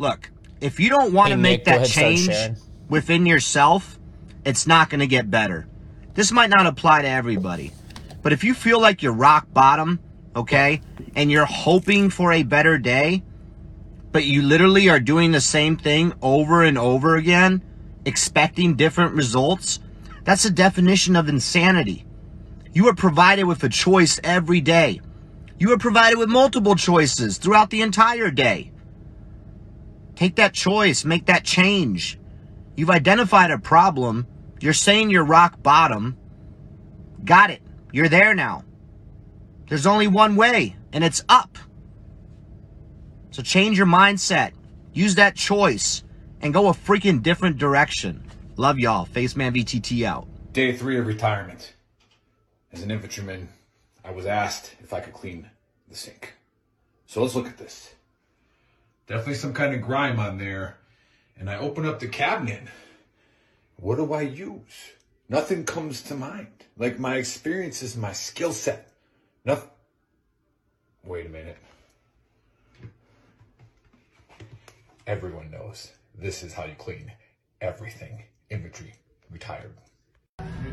Look, if you don't want to Nick, make go that change within yourself, it's not going to get better. This might not apply to everybody, but if you feel like you're rock bottom, okay, and you're hoping for a better day, but you literally are doing the same thing over and over again, expecting different results, that's the definition of insanity. You are provided with a choice every day. You are provided with multiple choices throughout the entire day. Take that choice, make that change. You've identified a problem. You're saying you're rock bottom. Got it. You're there now. There's only one way, and it's up. So change your mindset. Use that choice and go a freaking different direction. Love y'all. Faceman VTT out. Day three of retirement. As an infantryman, I was asked if I could clean the sink. So let's look at this. Definitely some kind of grime on there. And I open up the cabinet. What do I use? Nothing comes to mind. Like my experience is my skill set. Nothing. Wait a minute. Everyone knows this is how you clean everything. Inventory, retired.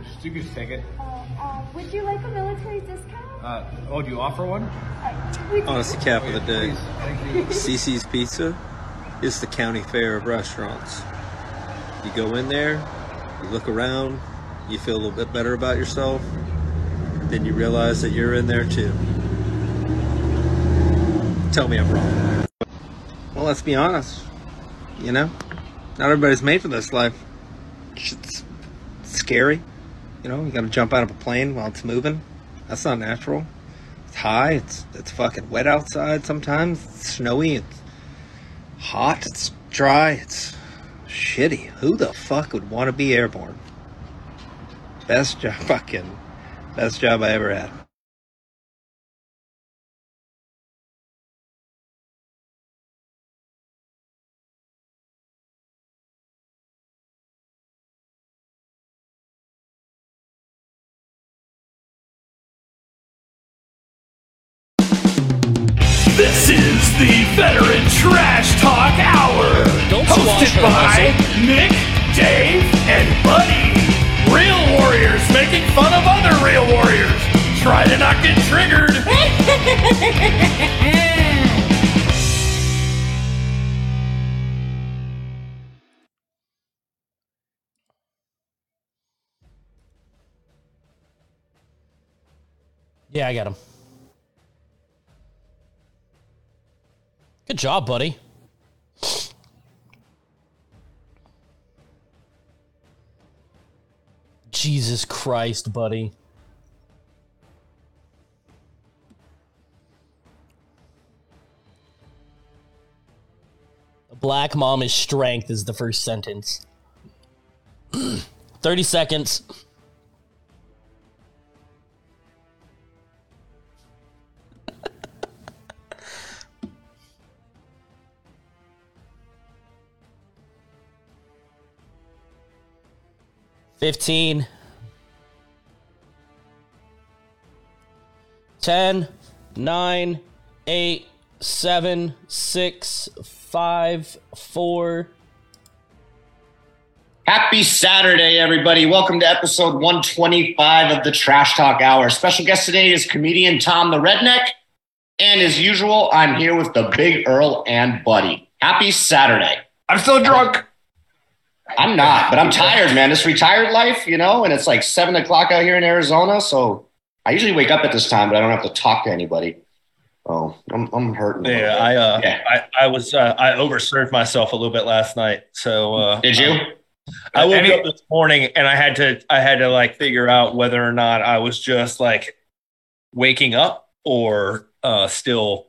Just, you can just take it. Uh, would you like a military discount? Uh, oh, do you offer one? We do. Honest cap of the day. Thank. Cicis Pizza is the county fair of restaurants. You go in there, you look around, you feel a little bit better about yourself, then you realize that you're in there too. Tell me I'm wrong. Well, let's be honest. You know, not everybody's made for this life. It's scary. You know, you gotta jump out of a plane while it's moving. That's not natural. It's high. It's it's fucking wet outside sometimes. It's snowy. It's hot. It's dry. It's shitty. Who the fuck would want to be airborne? Best job, fucking best job I ever had. Yeah, I got him. Good job, buddy. Jesus Christ, buddy. Black mom is strength is the first sentence. 30 seconds. Fifteen. Ten, nine, eight, seven, six, five, four. Happy Saturday, everybody. Welcome to episode 125 of the Trash Talk Hour. Special guest today is comedian Tom the Redneck. And as usual, I'm here with the Big Earl and Buddy. Happy Saturday. I'm still drunk. I'm not, but I'm tired, man. This retired life, you know, and it's like seven o'clock out here in Arizona. So I usually wake up at this time, but I don't have to talk to anybody. Oh, I'm, I'm hurting. Yeah. I uh, Yeah. I, I was uh, I overserved myself a little bit last night. So uh, Did you? I woke Any- up this morning and I had to I had to like figure out whether or not I was just like waking up or uh, still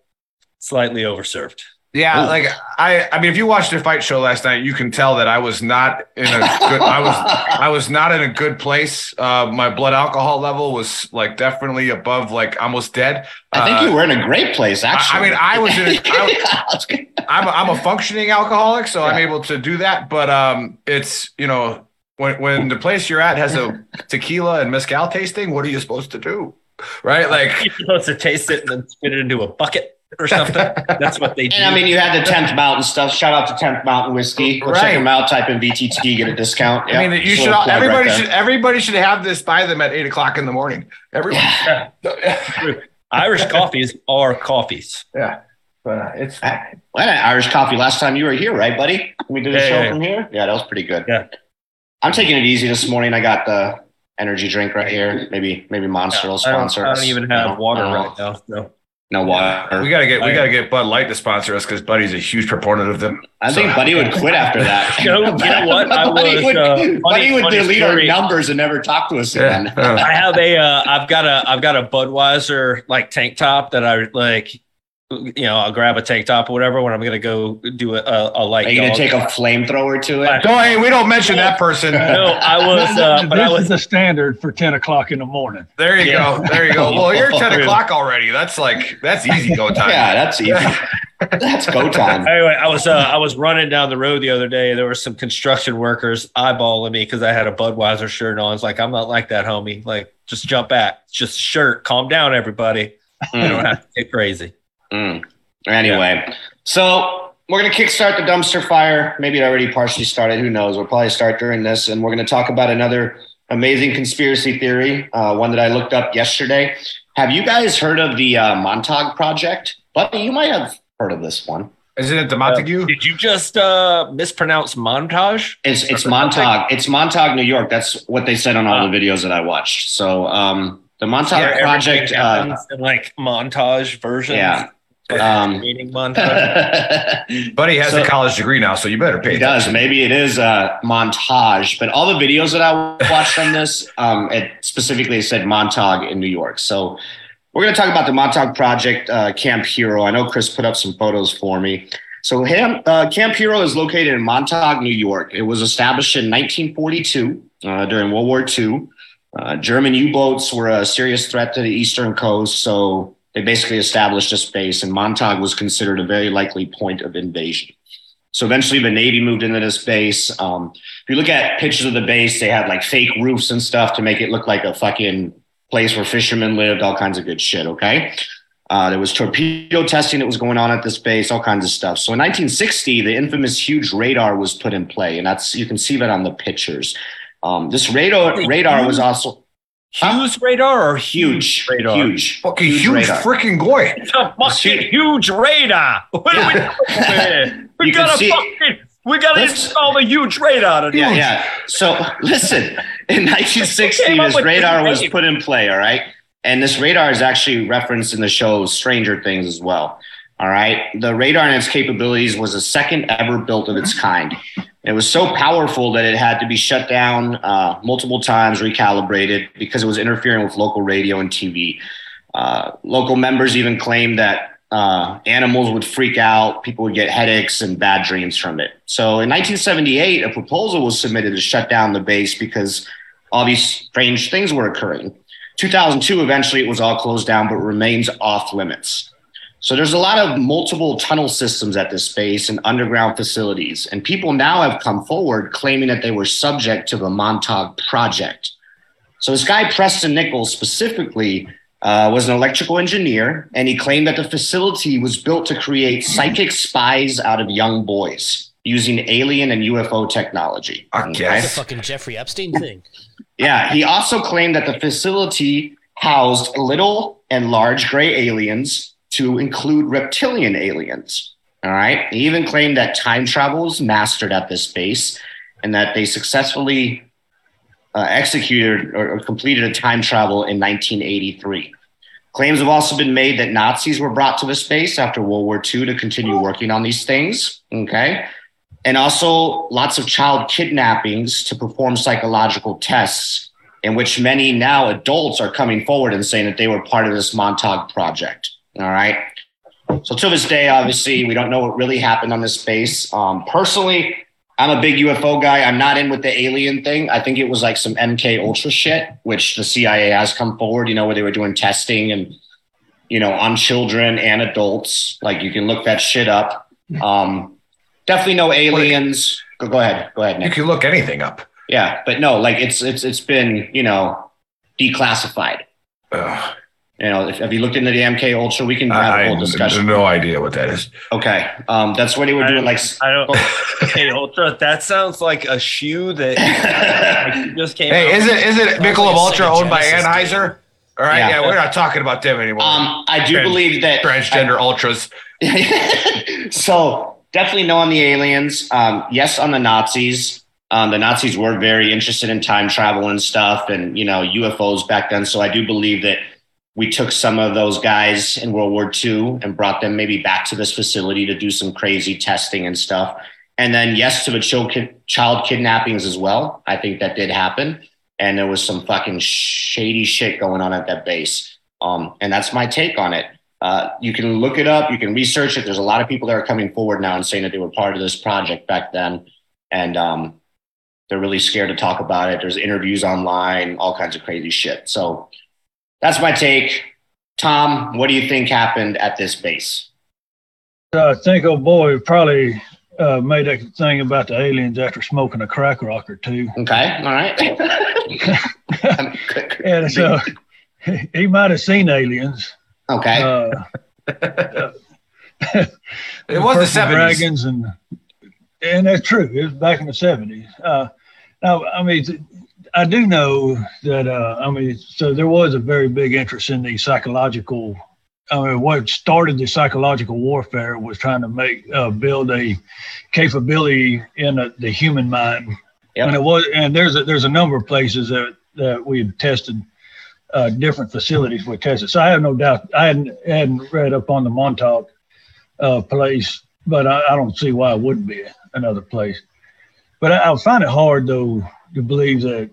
slightly overserved. Yeah, Ooh. like I I mean if you watched the fight show last night, you can tell that I was not in a good I was I was not in a good place. Uh my blood alcohol level was like definitely above like almost dead. I think Uh, you were in a great place, actually. I mean, I was in a- I-. I'm a, I'm a functioning alcoholic, so I'm able to do that. But um, it's you know when when the place you're at has a tequila and mezcal tasting, what are you supposed to do? Right? Like You're supposed to taste it and then spit it into a bucket. Or something. That's what they do. And I mean, you had the 10th Mountain stuff. Shout out to 10th Mountain Whiskey. Go check Right. them out. Type in VTT, get a discount. I mean, you should. little plug right everybody should. Everybody should have this by them at eight o'clock in the morning. Everyone. Irish coffees are coffees. Yeah, but uh, it's. I had an Irish coffee last time you were here, right, buddy? We did a Yeah, show yeah, yeah. from here. Yeah, that was pretty good. Yeah. I'm taking it easy this morning. I got the energy drink right here. Maybe maybe Monster will I don't, sponsor I don't even No, have water no. right now. No. No water. We gotta get we gotta get Bud Light to sponsor us because Buddy's a huge proponent of them. I think Buddy would quit after that. You know- you know what? I Buddy was, would, uh, Buddy would funny delete our numbers and never talk to us again. Uh, I have a uh, I've got a I've got a Budweiser like tank top that I like you know I'll grab a tank top or whatever when I'm gonna go do a, a, a light Are you gonna take a flamethrower to it? Don't. Hey, we don't mention that person. no I was uh, but I was is the standard for 10 o'clock in the morning. there you Yeah. go. There you go. Well, you're ten o'clock already. That's like that's easy go time. Yeah, that's easy. that's go time. Anyway, I was uh, I was running down the road the other day. There were some construction workers eyeballing me because I had a Budweiser shirt on. It's like I'm not like that, homie. Like just jump back. It's just shirt. Calm down, everybody. You don't have to get crazy. Mm. Anyway, so we're gonna kickstart the dumpster fire. Maybe it already partially started. Who knows? We'll probably start during this, and we're gonna talk about another amazing conspiracy theory, uh, one that I looked up yesterday. Have you guys heard of the uh, Montauk Project? Buddy, you might have heard of this one. Isn't it the Montague? Did you just uh, mispronounce montage? It's it's Montauk. It's Montauk, New York. That's what they said on all the videos that I watched. So um, the Montauk Yeah, Project. Uh, in like montage version. yeah. Like Um, meeting montage. it Buddy has So- a college degree now, so you better pay He does. Maybe it is a montage, but all the videos that I watched from this, um, it specifically said Montauk in New York. So we're going to talk about the Montauk Project uh, Camp Hero. I know Chris put up some photos for me. So Ham, uh, Camp Hero is located in Montauk, New York. It was established in 1942 uh, during World War II. Uh, German U-boats were a serious threat to the eastern coast, so they basically established a space, and Montauk was considered a very likely point of invasion. So eventually, the Navy moved into this base. Um, if you look at pictures of the base, they had like fake roofs and stuff to make it look like a fucking place where fishermen lived, all kinds of good shit. Okay. Uh, there was torpedo testing that was going on at this base, all kinds of stuff. So in 1960, the infamous huge radar was put in play, and that's you can see that on the pictures. Um, this radar radar was also Hughes radar or huge, radar? huge, Fucking huge, radar. freaking goy. It's a fucking huge radar. What are we doing? We You gotta see- fucking we gotta install the huge radar. Yeah, yeah. So listen, in 1960, Came this radar was put in play. All right, and this radar is actually referenced in the show Stranger Things as well. All right, the radar and its capabilities was the second ever built of its kind. It was so powerful that it had to be shut down uh, multiple times, recalibrated because it was interfering with local radio and TV. Uh, local members even claimed that uh, animals would freak out, people would get headaches and bad dreams from it. So in 1978, a proposal was submitted to shut down the base because all these strange things were occurring. 2002, eventually it was all closed down, but remains off limits. So there's a lot of multiple tunnel systems at this space and underground facilities. And people now have come forward claiming that they were subject to the Montauk Project. So this guy, Preston Nichols, specifically, uh, was an electrical engineer, and he claimed that the facility was built to create psychic spies out of young boys using alien and UFO technology. I guess. That's a fucking Jeffrey Epstein thing. Yeah, he also claimed that the facility housed little and large gray aliens to include reptilian aliens. All right. He even claimed that time travel was mastered at this base and that they successfully uh, executed or, or completed a time travel in 1983. Claims have also been made that Nazis were brought to the space after World War II to continue working on these things. Okay. And also lots of child kidnappings to perform psychological tests, in which many now adults are coming forward and saying that they were part of this Montauk project. All right. So to this day, obviously, we don't know what really happened on this base. Um, personally, I'm a big UFO guy. I'm not in with the alien thing. I think it was like some MK Ultra shit, which the CIA has come forward. You know, where they were doing testing and you know on children and adults. Like you can look that shit up. Um, definitely no aliens. Go, go ahead. Go ahead. Nick. You can look anything up. Yeah, but no, like it's it's it's been you know declassified. Ugh. You know, if, have you looked into the MK Ultra? We can have I, a I whole discussion. I have no idea what that is. Okay, um, that's what they were doing. Like, I don't. Okay, Ultra. That sounds like a shoe that like, just came. Hey, out. is it is it Sounds Michelob Ultra Sega owned by Genesis Anheuser? All right, Yeah. yeah. we're not talking about them anymore. um, I do Trans- believe that transgender ultras. so definitely no on the aliens. Um, yes on the Nazis. Um, the Nazis were very interested in time travel and stuff, and you know UFOs back then. So I do believe that we took some of those guys in World War II and brought them maybe back to this facility to do some crazy testing and stuff. And then yes to the child, kidnappings as well. I think that did happen, and there was some fucking shady shit going on at that base. Um, and that's my take on it. Uh, you can look it up, you can research it. There's a lot of people that are coming forward now and saying that they were part of this project back then, and um, they're really scared to talk about it. There's interviews online, all kinds of crazy shit. So that's my take. Tom, what do you think happened at this base? I think old boy probably uh, made that thing about the aliens after smoking a crack rock or two. Okay, all right. And so he might have seen aliens. Okay. Uh, It was the 70s. Dragons and and that's true. It was back in the seventies. Uh, now, I mean, I do know that. Uh, I mean, so there was a very big interest in the psychological. I mean, what started the psychological warfare was trying to make uh, build a capability in a, the human mind, and it was. And there's a, there's a number of places that that we had tested uh, different facilities we tested. So I have no doubt. I hadn't hadn't read up on the Montauk uh, place, but I, I don't see why it wouldn't be another place. But I, I find it hard though to believe that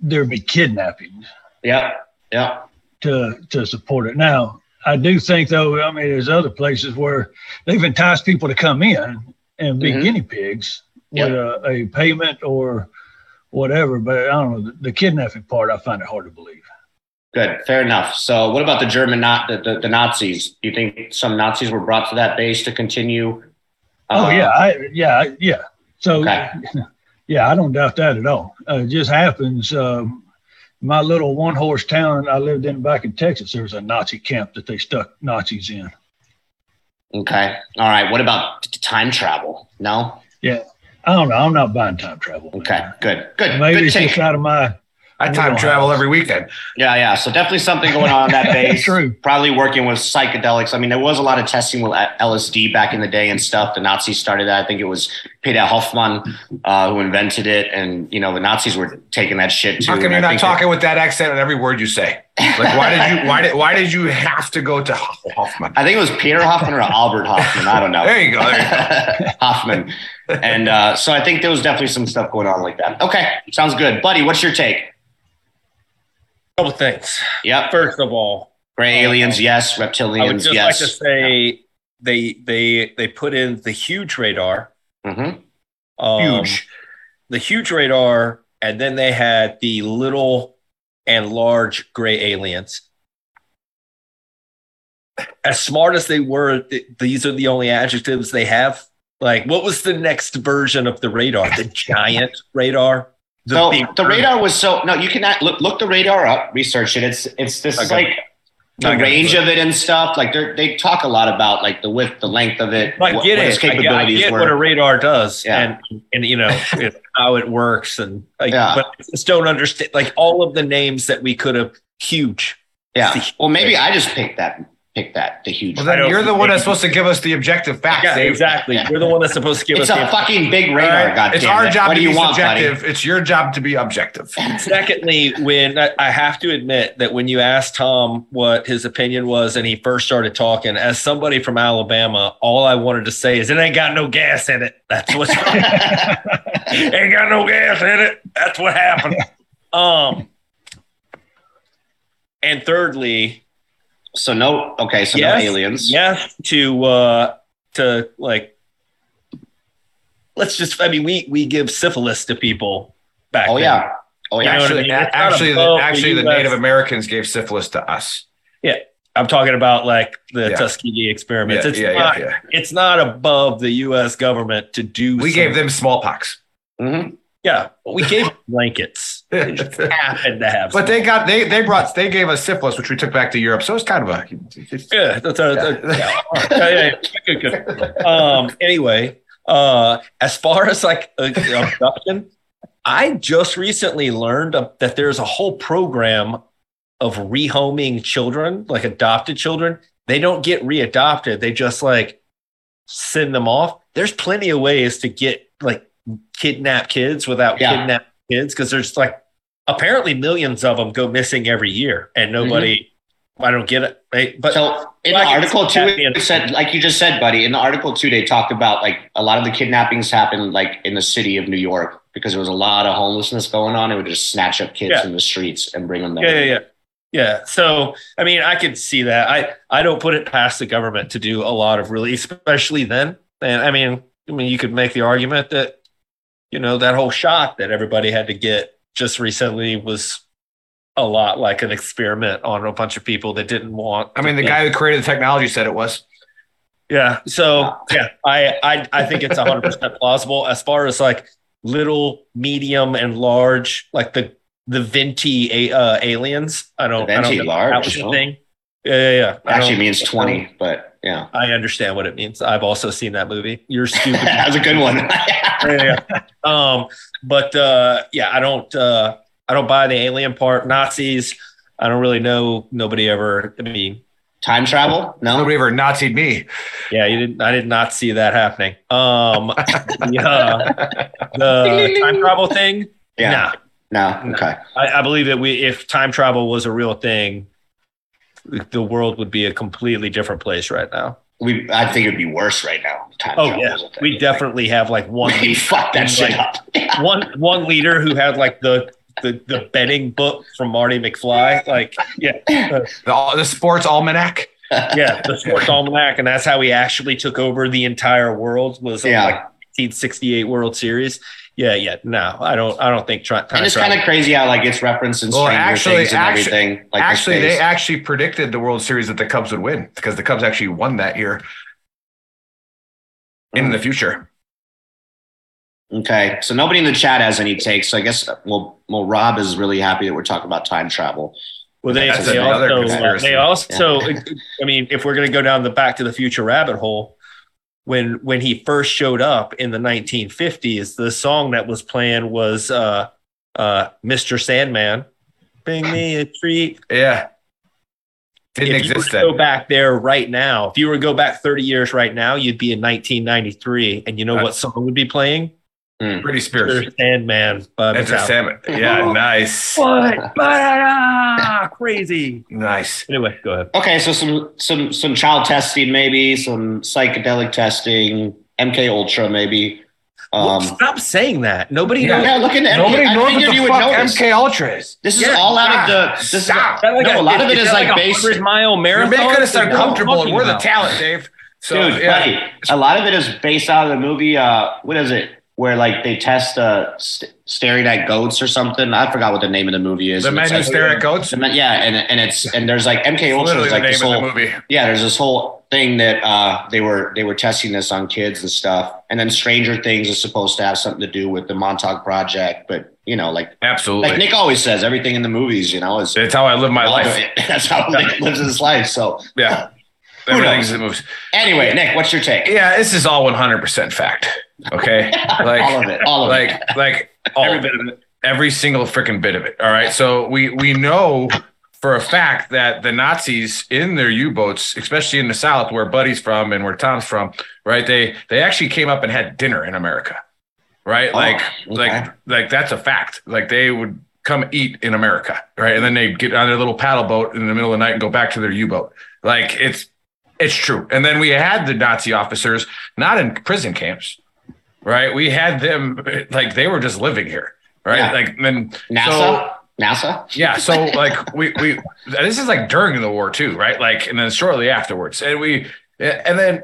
there'd be kidnappings. Yeah, yeah. To to support it. Now I do think though. I mean, there's other places where they've enticed people to come in and be Mhm. guinea pigs with a, a payment or whatever. But I don't know the, the kidnapping part. I find it hard to believe. Good, fair enough. So, what about the German, not the, the, the Nazis? Do you think some Nazis were brought to that base to continue? Oh uh, yeah, I, yeah, yeah. So Okay. yeah, I don't doubt that at all. Uh, it just happens. Um, my little one horse town I lived in back in Texas, there was a Nazi camp that they stuck Nazis in. Okay. All right. What about time travel? No. Yeah, I don't know. I'm not buying time travel. Okay. Good. Good. Maybe Good it's just out of my. I time travel every weekend. Yeah, yeah. So definitely something going on on that base. True. Probably working with psychedelics. I mean, there was a lot of testing with LSD back in the day and stuff. The Nazis started that. I think it was Peter Hoffman uh, who invented it, and you know the Nazis were taking that shit too. How come you're not think that- talking with that accent on every word you say? Like, why did you why did why did you have to go to Hoffman? I think it was Peter Hoffman or Albert Hoffman. I don't know. There you go. There you go. Hoffman. And uh, so I think there was definitely some stuff going on like that. Okay, sounds good, buddy. What's your take? Couple things. Yep. First of all, Gray aliens, yes. Reptilians, I would just yes. like to say they they they put in the huge radar. Mhm. Um, Huge. The huge radar, and then they had the little and large gray aliens. As smart as they were, th- these are the only adjectives they have. Like, what was the next version of the radar? The giant radar. The so big the radar was so no, you cannot look look the radar up, research it. It's it's this Okay. like the range it. of it and stuff. Like they they talk a lot about like the width, the length of it, I what, get what its it. I get, I get were. what a radar does, Yeah. and and you know how it works, and like, Yeah. but I just don't understand. Like all of the names that we could have huge. yeah. Well, maybe I just picked that picked that the huge. Well, then you're the one that's supposed to give us the objective facts. Yeah, Dave. exactly. You're the one that's supposed to give It's us. It's a the fucking big radar. right? God It's damn our it. job What to be you want, buddy? It's your job to be objective. Secondly, when I, I have to admit that when you asked Tom what his opinion was and he first started talking, as somebody from Alabama, all I wanted to say is it ain't got no gas in it. That's what's wrong. ain't got no gas in it. That's what happened. Um, and thirdly, So no, okay, so no aliens. Yeah, to uh, to like, let's just. I mean, we we give syphilis to people back. Oh then. yeah. Oh yeah. You know what I Actually, mean? Actually, the, above the the Native Americans gave syphilis to us. Yeah, I'm talking about like the Yeah. Tuskegee experiments. Yeah, it's yeah, yeah, not. yeah. It's not above the U.S. government to do. We some- gave them smallpox. Mhm. Yeah, we gave blankets. Just happened to have. But they got they they brought they gave us syphilis, which we took back to Europe. So it's kind of a Good. That's a, yeah. Yeah, yeah, yeah. Good, good. Um, anyway, uh, as far as like uh, abduction, I just recently learned that there's a whole program of rehoming children, like adopted children. They don't get readopted. They just like send them off. There's plenty of ways to get like kidnap kids without Yeah. kidnap kids because there's like apparently millions of them go missing every year and nobody. I don't get it. But Mm-hmm. So in the article can- too, it said, like you just said, buddy, in the article too, they talked about like a lot of the kidnappings happened like in the city of New York because there was a lot of homelessness going on. It would just snatch up kids Yeah. in the streets and bring them there. yeah, yeah, yeah. Yeah. So, I mean, I could see that. I, I don't put it past the government to do a lot of really, especially then. And I mean, I mean, you could make the argument that, you know, that whole shot that everybody had to get just recently was a lot like an experiment on a bunch of people that didn't want. I mean, the guy who created the technology said it was. Yeah. So yeah, I I, I think it's hundred percent plausible as far as like little, medium, and large, like the the venti uh, aliens. I don't. The I don't venti know if large, That was the huh? thing. Yeah, yeah, yeah. Actually means 20, but yeah. I understand what it means. I've also seen that movie. You're stupid. that was a good one. yeah, yeah. Um, but uh, yeah, I don't. Uh, I don't buy the alien part. Nazis. I don't really know. Nobody ever. I mean, Time travel? No. Nobody ever Nazi'd me. Yeah, you didn't. I did not see that happening. Um, yeah, the time travel thing. Yeah. Nah. No. Okay. I, I believe that we, if time travel was a real thing, the world would be a completely different place right now. We, I think it'd be worse right now. Time Oh yeah, is a thing. we definitely have like one. We fucked that and, shit like, up. one one leader who had like the the the betting book from Marty McFly. Like yeah, The, the sports almanac. yeah, the sports almanac, and that's how he actually took over the entire world. Was Yeah. like 1968 World Series. Yeah, yeah. No, I don't. I don't think. Tri- time And it's kind of crazy how like it's referenced in Well, Stranger actually, Things and actually, everything. Like the actually, they actually predicted the World Series that the Cubs would win because the Cubs actually won that year. In Mm. the future, Okay, so nobody in the chat has any takes. So I guess well, well, Rob is really happy that we're talking about time travel. Well, they, they also, they also, I mean, if we're going to go down the Back to the Future rabbit hole, when when he first showed up in the 1950s, the song that was playing was uh, uh, "Mr. Sandman." Bring me a treat. yeah, didn't if you were exist to go back there right now, if you were to go back 30 years right now, you'd be in 1993, and you know what song would be playing? Pretty spiritual. Mr. Sandman. by Enter Metallica. Salmon. Yeah, nice. What? Ba-da-da! Crazy. Nice. Anyway, go ahead. Okay, so some some some child testing, maybe some psychedelic testing, MK Ultra, maybe. Um, Stop saying that. Nobody Yeah, knows. yeah, look into Nobody MK. I knows what the fuck. MK Ultra is. This is Yeah, all out of the. This stop. Is, no, a lot of it is like based. hundred mile You're marathon. making us What uncomfortable, and we're the talent, Dave. So, Dude, yeah. buddy, a lot of it is based out of the movie. Uh, what is it? Where like they test uh, st- staring at goats or something. I forgot what the name of the movie is. The men who like- stare at goats. the men- yeah, and and it's and there's like MK Ultra is the like name this of the whole movie. yeah. There's this whole thing that uh, they were they were testing this on kids and stuff. And then Stranger Things is supposed to have something to do with the Montauk Project, but you know, like Absolutely. like Nick always says, everything in the movies, you know, is That's how I live my life. That's how Nick lives his life. So Yeah. Everything's in moves. anyway, Nick, what's your take? Yeah, this is all 100% fact. Okay. Like, all of it. All of like, it. like every bit of it, every single freaking bit of it. All right. So we we know for a fact that the Nazis in their U-boats, especially in the South, where Buddy's from and where Tom's from, right? They they actually came up and had dinner in America, right? Oh, like okay. like like that's a fact. Like they would come eat in America, right? And then they get on their little paddle boat in the middle of the night and go back to their U-boat. Like it's it's true. And then we had the Nazi officers not in prison camps, right? We had them like they were just living here, right? Yeah. Like then NASA? so- NASA? yeah, so like we we this is like during the war too, right? Like and then shortly afterwards, and we and then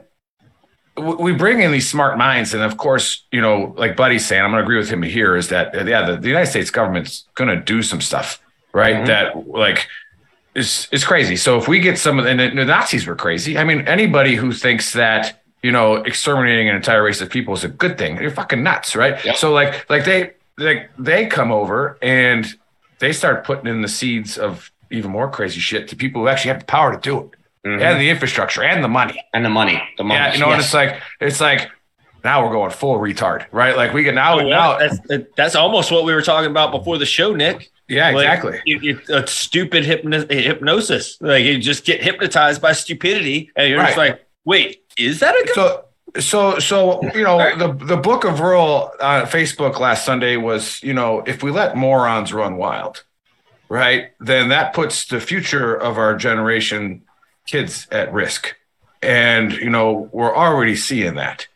we bring in these smart minds, and of course, you know, like Buddy's saying, I'm going to agree with him here is that yeah, the, the United States government's going to do some stuff, right? Mhm. That like is is crazy. So if we get some of the, and the Nazis were crazy. I mean, anybody who thinks that you know exterminating an entire race of people is a good thing, you're fucking nuts, right? Yep. So like like they like they come over and they start putting in the seeds of even more crazy shit to people who actually have the power to do it Mhm. and the infrastructure and the money. and the money, the money. Yeah, you know, and it's like it's like now we're going full retard, right? Like we can now Oh, yeah, now that's, that's almost what we were talking about before the show, Nick. yeah, Like, exactly. it- it's a stupid hypno- hypnosis. Like you just get hypnotized by stupidity, and you're just like, "Wait, is that a good?" So so so you know the the book of Earl on Facebook last Sunday was you know if we let morons run wild, right? Then that puts the future of our generation kids at risk, and you know we're already seeing that,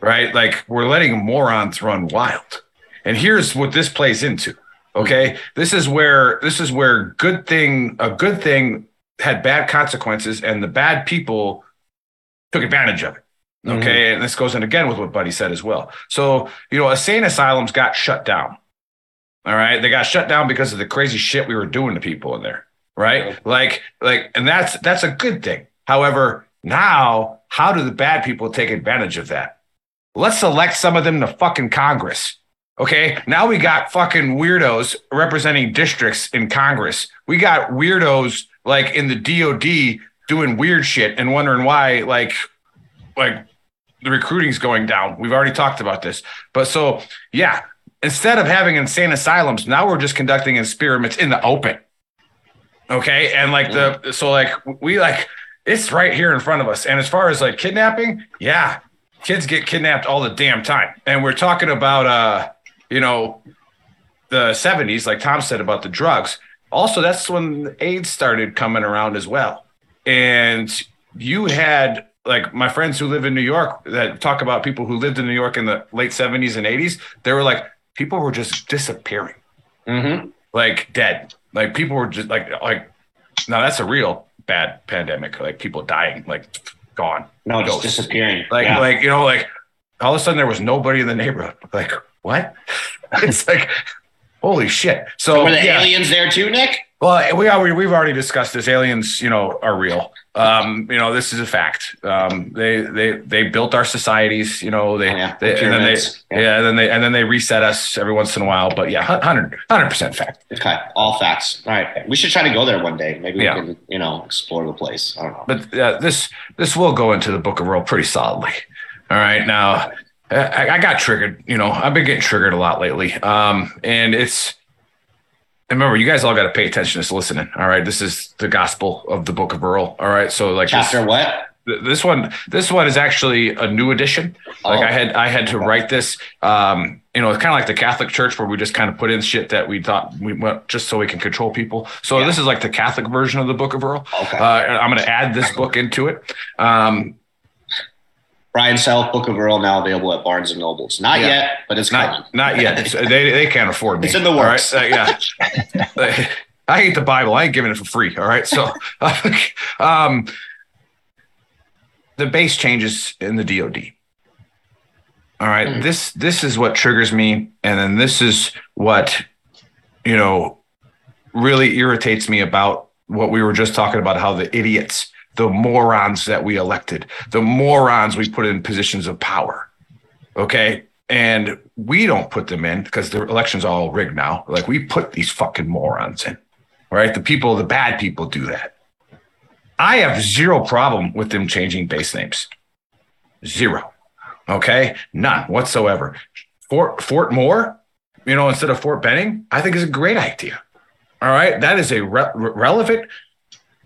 right? Like we're letting morons run wild, and here's what this plays into. Okay, this is where this is where good thing a good thing had bad consequences, and the bad people took advantage of it. Mm-hmm. Okay. And this goes in again with what Buddy said as well. So, you know, insane asylums got shut down. All right. They got shut down because of the crazy shit we were doing to people in there. Right. Like, like, and that's that's a good thing. However, now how do the bad people take advantage of that? Let's elect some of them to fucking Congress. Okay. Now we got fucking weirdos representing districts in Congress. We got weirdos like in the DOD doing weird shit and wondering why, like, like the recruiting's going down. We've already talked about this. But so, yeah, instead of having insane asylums, now we're just conducting experiments in the open. Okay. And like the, so like we like, it's right here in front of us. And as far as like kidnapping, yeah, kids get kidnapped all the damn time. And we're talking about, uh, you know, the 70s, like Tom said about the drugs. Also, that's when AIDS started coming around as well. And you had like my friends who live in New York that talk about people who lived in New York in the late 70s and 80s. They were like, people were just disappearing, Mhm. like dead. Like people were just like, like, now that's a real bad pandemic. Like people dying, like gone. no, just Ghosts. disappearing. Like, Yeah. like, you know, like all of a sudden there was nobody in the neighborhood. Like, what? it's like, holy shit. So, So were the yeah. aliens there too, Nick? Well, we already we've already discussed this. Aliens, you know, are real. Um, you know, this is a fact. Um, they they they built our societies. You know, they, yeah. they and then they yeah. Yeah. and then they and then they reset us every once in a while. But yeah, 100 percent fact. Okay, all facts. All right, we should try to go there one day. Maybe we Yeah. can, you know, explore the place. I don't know. But uh, this this will go into the Book of Earl pretty solidly. All right, now I, I got triggered. You know, I've been getting triggered a lot lately. Um, and it's and remember, you guys all got to pay attention to this listening. All right, this is the gospel of the Book of Earl. All right, so like this- Chapter what? th- this one this one is actually a new edition like Oh. i had i had to write this um you know it's kind of like the catholic church where we just kind of put in shit that we thought we went just so we can control people so Yeah. this is like the catholic version of the book of earl Okay. uh, i'm going to add this book into it um Brian Self, Book of Earl, now available at Barnes and Nobles. Not Yeah. yet, but it's coming. not not yet It's- they they can't afford me It's in the works. right? Uh, yeah i hate the bible i ain't giving it for free all right so um the base changes in the dod all right Hmm. this this is what triggers me and then this is what you know really irritates me about what we were just talking about how the idiots the morons that we elected the morons we put in positions of power okay? And we don't put them in because the election's are all rigged now. Like we put these fucking morons in right? The people the bad people do that. I have zero problem with them changing base names. Zero okay? None whatsoever. Fort fort moore you know instead of fort benning i think is a great idea all right? That is a re- relevant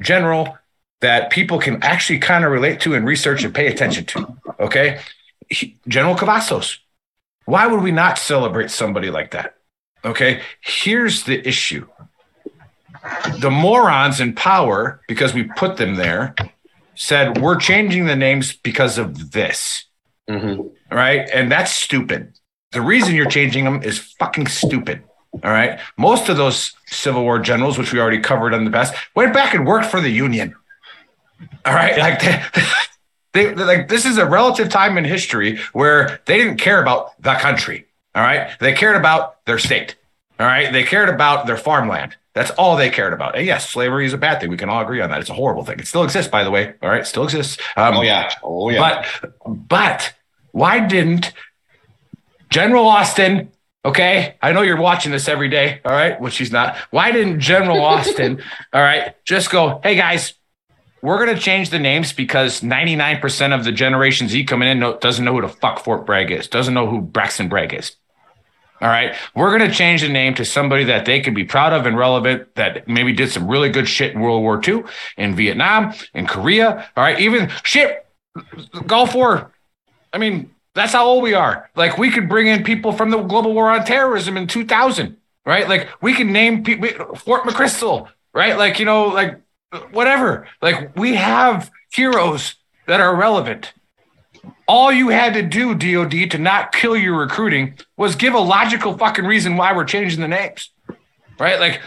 general that people can actually kind of relate to and research and pay attention to okay He- general cavazos why would we not celebrate somebody like that okay here's the issue the morons in power because we put them there said we're changing the names because of this Mhm. right? And that's stupid. The reason you're changing them is fucking stupid. All right. Most of those Civil War generals, which we already covered in the past, went back and worked for the Union. All right. Like they, they like this is a relative time in history where they didn't care about the country. All right. They cared about their state. All right. They cared about their farmland. That's all they cared about. And yes, slavery is a bad thing. We can all agree on that. It's a horrible thing. It still exists, by the way. All right. Still exists. Um, Oh yeah. Oh yeah. but but why didn't General Austin Okay. I know you're watching this every day. All right. Which she's not. Why didn't General Austin, all right, just go, hey guys, we're going to change the names because 99% of the Generation Z coming in doesn't know who the fuck Fort Bragg is, doesn't know who Braxton Bragg is. All right. We're going to change the name to somebody that they can be proud of and relevant that maybe did some really good shit in World War II, in Vietnam, in Korea. All right. Even shit, Gulf War. I mean, that's how old we are. Like we could bring in people from the global war on terrorism in 2000, right? Like we can name people Fort McChrystal, right? Like, you know, like whatever. Like we have heroes that are relevant. All you had to do, DOD, to not kill your recruiting was give a logical fucking reason why we're changing the names, right? Like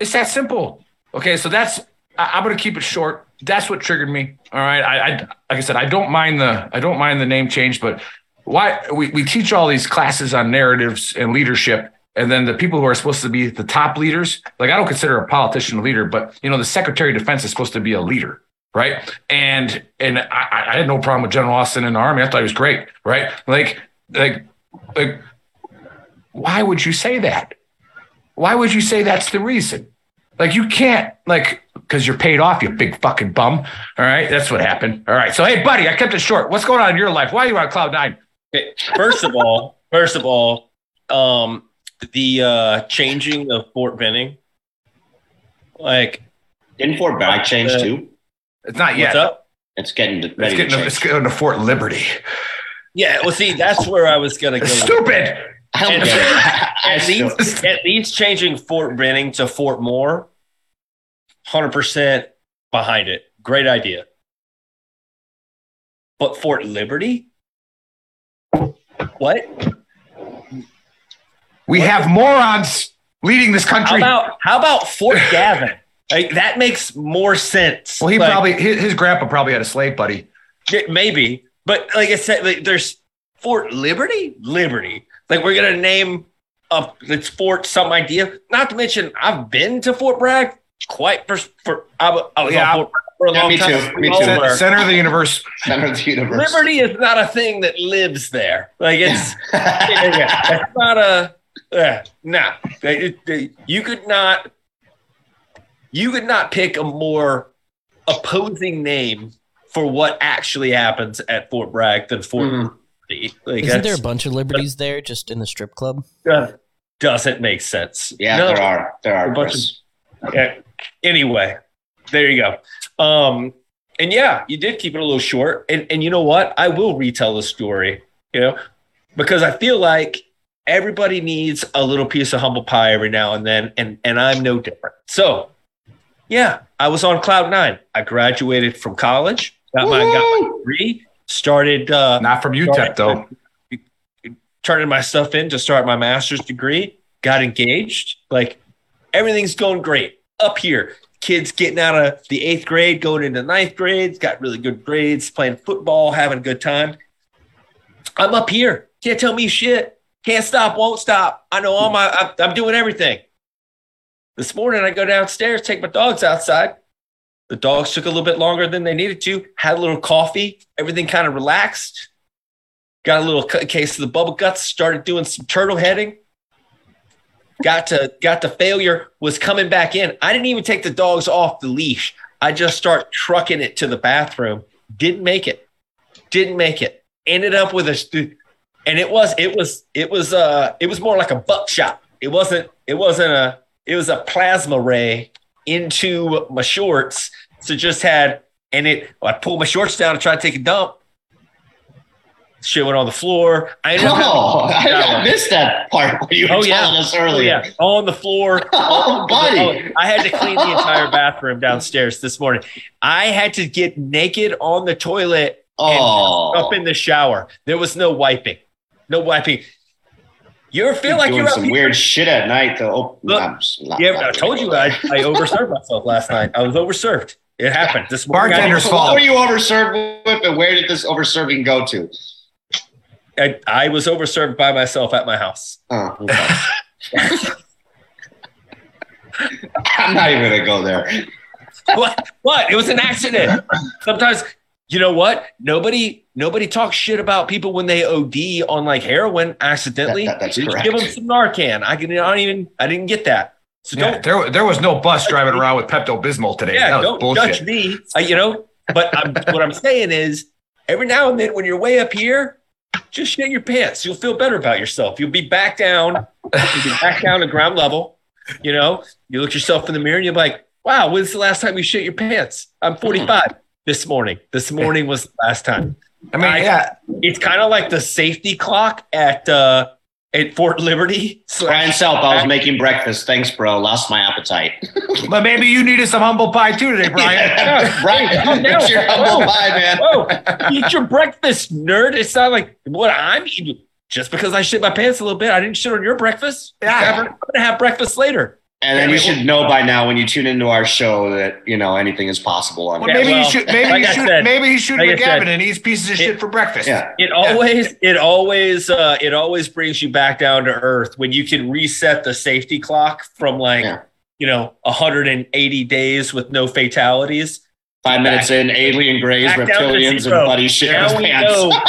it's that simple. Okay, so that's I, am gonna keep it short. That's what triggered me. All right, I, I like I said, I don't mind the I don't mind the name change, but why we, we teach all these classes on narratives and leadership, and then the people who are supposed to be the top leaders, like I don't consider a politician a leader, but you know, the Secretary of Defense is supposed to be a leader, right? And and I, I had no problem with General Austin in the Army. I thought he was great, right? Like like like why would you say that? Why would you say that's the reason? Like you can't like because you're paid off, you big fucking bum. All right, that's what happened. All right, so hey, buddy, I kept it short. What's going on in your life? Why are you on cloud nine? Okay, first of all, first of all, um, the uh, changing of Fort Benning, like didn't Fort Bragg change uh, too? It's not yet. What's up? It's getting ready It's to getting, to, change. it's getting to Fort Liberty. Yeah, well, see, that's where I was gonna go. Stupid. I don't And- get it. I at least, at least changing Fort Benning to Fort Moore, hundred percent behind it. Great idea. But Fort Liberty, what? We have morons leading this How country. about how about Fort Gavin? Like that makes more sense. well, he Like, probably his, his grandpa probably had a slave buddy. yeah, maybe, but like I said, like, there's Fort Liberty, Liberty. Like we're gonna name a it's Fort some idea. Not to mention, I've been to Fort Bragg quite for for I, I was Yeah. on Fort Bragg for a Yeah, long me time. too, me too. Cen- Center of the universe. Center of the universe. Liberty is not a thing that lives there. Like it's it's not a uh, nah. It- it- you could not you could not pick a more opposing name for what actually happens at Fort Bragg than Fort Mhm. Like Isn't there a bunch of liberties there just in the strip club? uh, doesn't make sense. Yeah, No. there are. There are. A bunch Chris. Yeah. Anyway, there you go. Um, and yeah, you did keep it a little short. And and you know what? I will retell the story, you know, because I feel like everybody needs a little piece of humble pie every now and then, and and I'm no different. So yeah, I was on cloud nine. I graduated from college, got my got my degree, started uh Not from UTEP though. turning my stuff in to start my master's degree, got engaged. Like everything's going great up here. Kids getting out of the eighth grade, going into ninth grade, got really good grades, playing football, having a good time. I'm up here. Can't tell me shit. Can't stop, won't stop. I know all my, I'm, I'm doing everything. This morning, I go downstairs, take my dogs outside. The dogs took a little bit longer than they needed to, had a little coffee, everything kind of relaxed. Got a little case of the bubble guts started doing some turtle heading. Got to got to failure was coming back in. I didn't even take the dogs off the leash. I just start trucking it to the bathroom. Didn't make it. Didn't make it. Ended up with a and it was it was it was uh it was more like a buckshot it wasn't it wasn't a it was a plasma ray into my shorts so just had and it i pulled my shorts down to try to take a dump shit went on the floor. I ended up having Oh, I. I missed that part when you were Oh, yeah. telling us Oh, yeah, on the floor. Oh, buddy. Oh, I had to clean the entire bathroom downstairs this morning. I had to get naked on the toilet Oh. up in the shower. There was no wiping. No wiping. You ever feel like doing you're up some here? weird shit at night though. Oh, Look, I'm s- not- Yeah, not I told you I, I overserved myself last night. I was overserved. It happened. This morning I- Bartender's What fault. were you overserved with, and where did this overserving go to? I, I was overserved by myself at my house. Oh, okay. I'm not even gonna go there. what? What? It was an accident. Sometimes you know what? Nobody nobody talks shit about people when they OD on like heroin accidentally. That- that- that's correct. Give them some Narcan. I can. I don't even. I didn't get that. So Yeah, don't. there, there was no bus driving around with Pepto Bismol today. Yeah, that was don't bullshit. judge me. Uh, you know. But I'm, what I'm saying is, every now and then when you're way up here, just shit your pants. You'll feel better about yourself. You'll be back down. You'll be back down to ground level. You know. You look yourself in the mirror and you're like, "Wow, when's the last time you shit your pants?" I'm 45. This morning. This morning was the last time. I mean, yeah, It's kind of like the safety clock at uh at Fort Liberty. Brian Selp, I was making breakfast. Thanks, bro. Lost my appetite. but maybe you needed some humble pie too today, Brian. Yeah, Brian, calm down. it's your humble Whoa. pie, man. Whoa, eat your breakfast, nerd. It's not like what I'm eating. Just because I shit my pants a little bit, I didn't shit on your breakfast. Yeah. I'm gonna have breakfast later. And then you should know by now when you tune into our show that you know anything is possible on Well, here. maybe well, you should. Maybe like you I should. said- maybe he should like McGavin said, and eats pieces of it- shit for breakfast. Yeah. It always, it always, uh, it always brings you back down to earth when you can reset the safety clock from like, Yeah. you know, 180 days with no fatalities. Five minutes in, alien grays, Back down to reptilians, and zero. buddy shit Now we pants. know.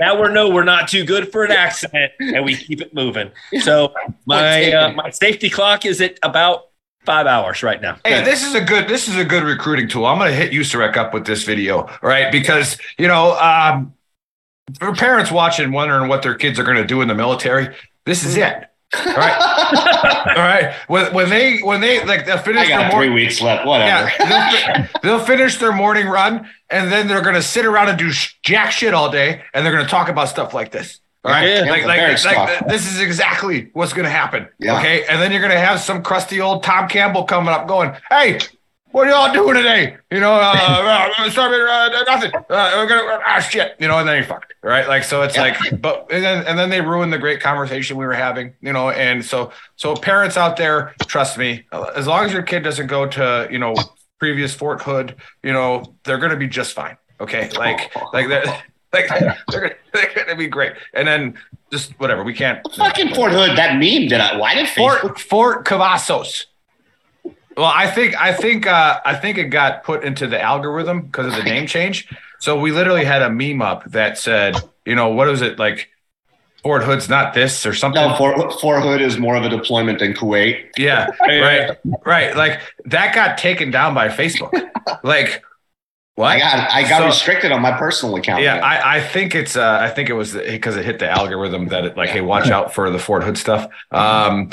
now we know we're not too good for an accident, and we keep it moving. So my uh, my safety clock is at about five hours right now. Hey, this is a good this is a good recruiting tool. I'm going to hit you, Sarek, up with this video, all right? Because you know, um, for parents watching, wondering what their kids are going to do in the military, this is it. All right, all right. When, when they when they like they'll I finish their got morning. three weeks left. Whatever. Yeah, they'll, they'll finish their morning run, and then they're going to sit around and do sh- jack shit all day, and they're going to talk about stuff like this. All right, Yeah, like, like, like, this is exactly what's going to happen. Yeah. Okay, and then you're going to have some crusty old Tom Campbell coming up, going, "Hey, what are y'all doing today? You know, uh, uh, sorry, uh, nothing. Uh, we're gonna ah shit. You know, and then you're fucked, right? Like, so it's Yeah. like, but and then and then they ruin the great conversation we were having. You know, and so so parents out there, trust me, as long as your kid doesn't go to you know previous Fort Hood, you know, they're gonna be just fine. Okay, like like they're like they're gonna, they're gonna be great. And then just whatever we can't. Fucking Fort Hood. That meme did I? Why did Facebook? Fort Fort Cavazos. Well, I think I think uh, I think it got put into the algorithm because of the name change. So we literally had a meme up that said, you know, what is it like? Fort Hood's not this or something. No, Fort, Fort Hood is more of a deployment than Kuwait. Yeah, right, right. Like that got taken down by Facebook. Like what? I got I got So- restricted on my personal account. Yeah. I, I think it's uh, I think it was because it hit the algorithm that it like, hey, watch out for the Fort Hood stuff. Um,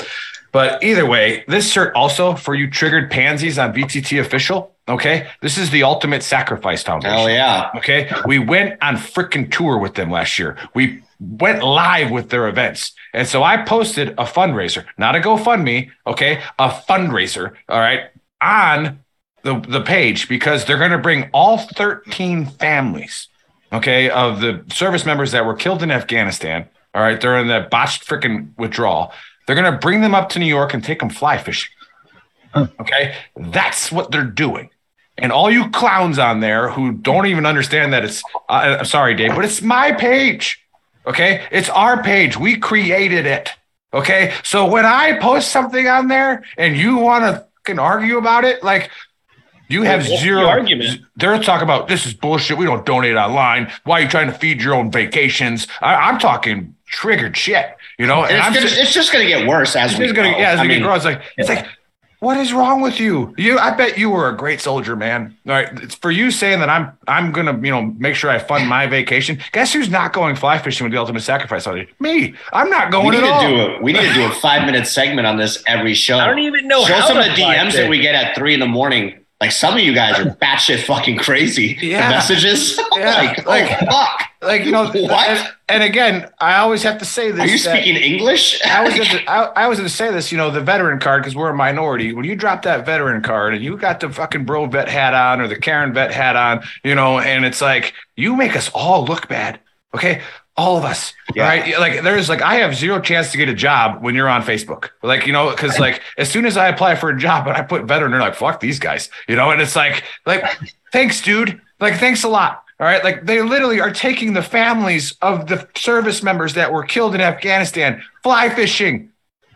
but either way, this shirt also for you triggered pansies on VTT official. Okay, this is the Ultimate Sacrifice Foundation. Hell yeah. Okay, we went on freaking tour with them last year. We went live with their events, and so I posted a fundraiser, not a GoFundMe. Okay, a fundraiser. All right, on the the page because they're going to bring all 13 families okay, of the service members that were killed in Afghanistan, all right, during the botched freaking withdrawal. They're going to bring them up to New York and take them fly fishing. Okay, that's what they're doing. And all you clowns on there who don't even understand that it's, uh, I'm sorry, Dave, but it's my page. Okay, it's our page. We created it. Okay, so when I post something on there and you want to fucking argue about it, like you have What's the zero argument? They're talking about this is bullshit. We don't donate online. Why are you trying to feed your own vacations? I, I'm talking triggered shit, you know. And And it's, gonna, just, it's just going to get worse as it's we gonna, go. yeah, as I we mean, get grow, it's like it's like, what is wrong with you? You, I bet you were a great soldier, man. All right, it's for you saying that I'm, I'm gonna, you know, make sure I fund my vacation. Guess who's not going fly fishing with the Ultimate Sacrifice Holiday? Me. I'm not we going need at all. do a we need to do a five minute segment on this every show. I don't even know Show how some of the DMs fish. that we get at three in the morning. Like some of you guys are batshit fucking crazy. Yeah. The messages. Yeah, like, like- oh fuck. like you know, What? And, and again, I always have to say this. Are you speaking English? I was to, I, I was going to say this, you know, the veteran card because we're a minority. When you drop that veteran card and you got the fucking bro vet hat on or the Karen vet hat on, you know, and it's like you make us all look bad. Okay, all of us, Yeah. right? Like there's like I have zero chance to get a job when you're on Facebook, like you know, because like as soon as I apply for a job and I put veteran, they're like fuck these guys, you know, and it's like like thanks, dude, like thanks a lot. All right, like they literally are taking the families of the service members that were killed in Afghanistan fly fishing.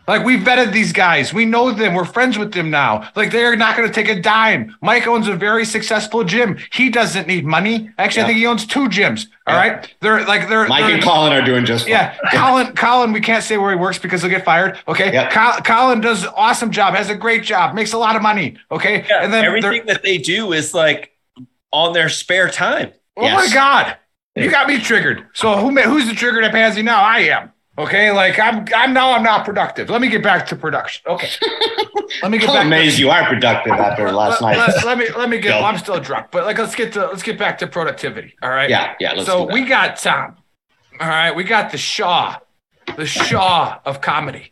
Like we vetted these guys. We know them. We're friends with them now. Like they're not going to take a dime. Mike owns a very successful gym. He doesn't need money. Actually, I think he owns two gyms. All Yeah. right. They're like they're Mike they're- and Colin are doing just fine. Yeah, Colin. Colin, we can't say where he works because he'll get fired. Okay. Yep. Col- Colin does an awesome job. Has a great job. Makes a lot of money. Okay. Yeah, and then they're- everything that they do is like on their spare time. Oh my God! You got me triggered. So who ma- who's the triggered at Pansy now? I am. Okay, like I'm. I'm now. I'm not productive. Let me get back to production. Okay. Let me get I'm back. amazed to, you are productive after last let, night. Let, let me. Let me get. Go. well, I'm still drunk, but like, let's get to. Let's get back to productivity. All right. Yeah, yeah, let's so do that. we got Tom. All right. We got the Shah, the Shah of comedy.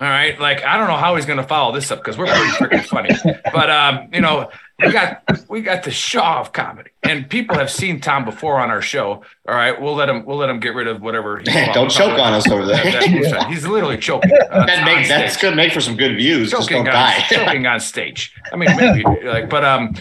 All right. Like I don't know how he's gonna follow this up because we're pretty freaking funny. But um, you know, we got we got the Shah of comedy, and people have seen Tom before on our show. All right, we'll let him we'll let him get rid of whatever. he's Don't choke on us over there. That- he's literally choking. on- that makes that's stage gonna make for some good views. Just choking don't on, die. choking on stage. I mean, maybe like, but um,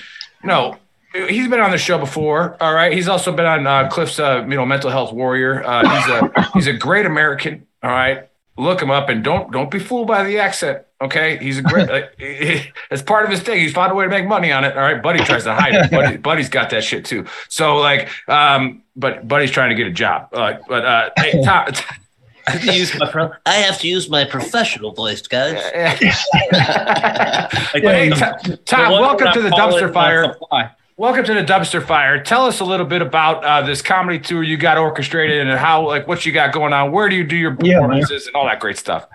no, he's been on the show before. All right, he's also been on uh, Cliff's, uh, you know, mental health warrior. Uh, he's a he's a great American. All right, look him up and don't don't be fooled by the accent. Okay, he's a great. Like, it's part of his thing. He's found a way to make money on it. All right, Buddy tries to hide it. Buddy, Buddy's got that shit too. So like, um, but Buddy's trying to get a job. Uh, but uh, hey, Tom, I have to use my pro- I have to use my professional voice, guys. Like, Hey, the- Tom, the Tom, welcome to the dumpster fire. Welcome to the dumpster fire. Tell us a little bit about uh, this comedy tour you got orchestrated and how, like, what you got going on. Where do you do your Yeah, performances and all that great stuff?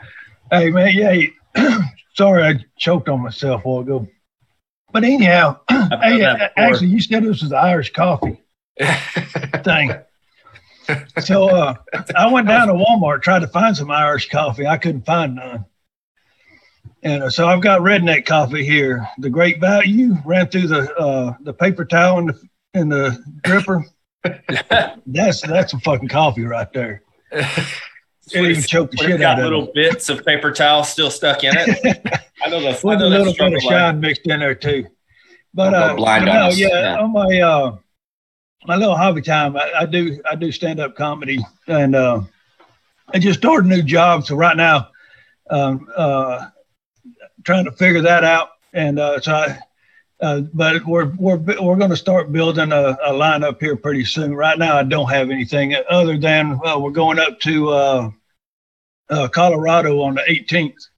Hey man, yeah. Sorry, I choked on myself a while ago. But anyhow, hey, actually, you said this was the Irish coffee thing. So uh, I went down to Walmart tried to find some Irish coffee. I couldn't find none. And uh, so I've got redneck coffee here. The great value ran through the uh, the paper towel in the in the dripper. that's that's a fucking coffee right there. It even choked the shit got out of little bits of paper towel still stuck in it. I know the I with a little bit of line. shine mixed in there too. But Little uh, blind but no, yeah, yeah. on my uh, my little hobby time, I, I do I do stand up comedy, and uh, I just started a new job. So right now, um, uh, trying to figure that out, and uh, so I. Uh, but we're we're we're going to start building a, a lineup here pretty soon. Right now, I don't have anything other than uh, we're going up to uh, uh, Colorado on the 18th,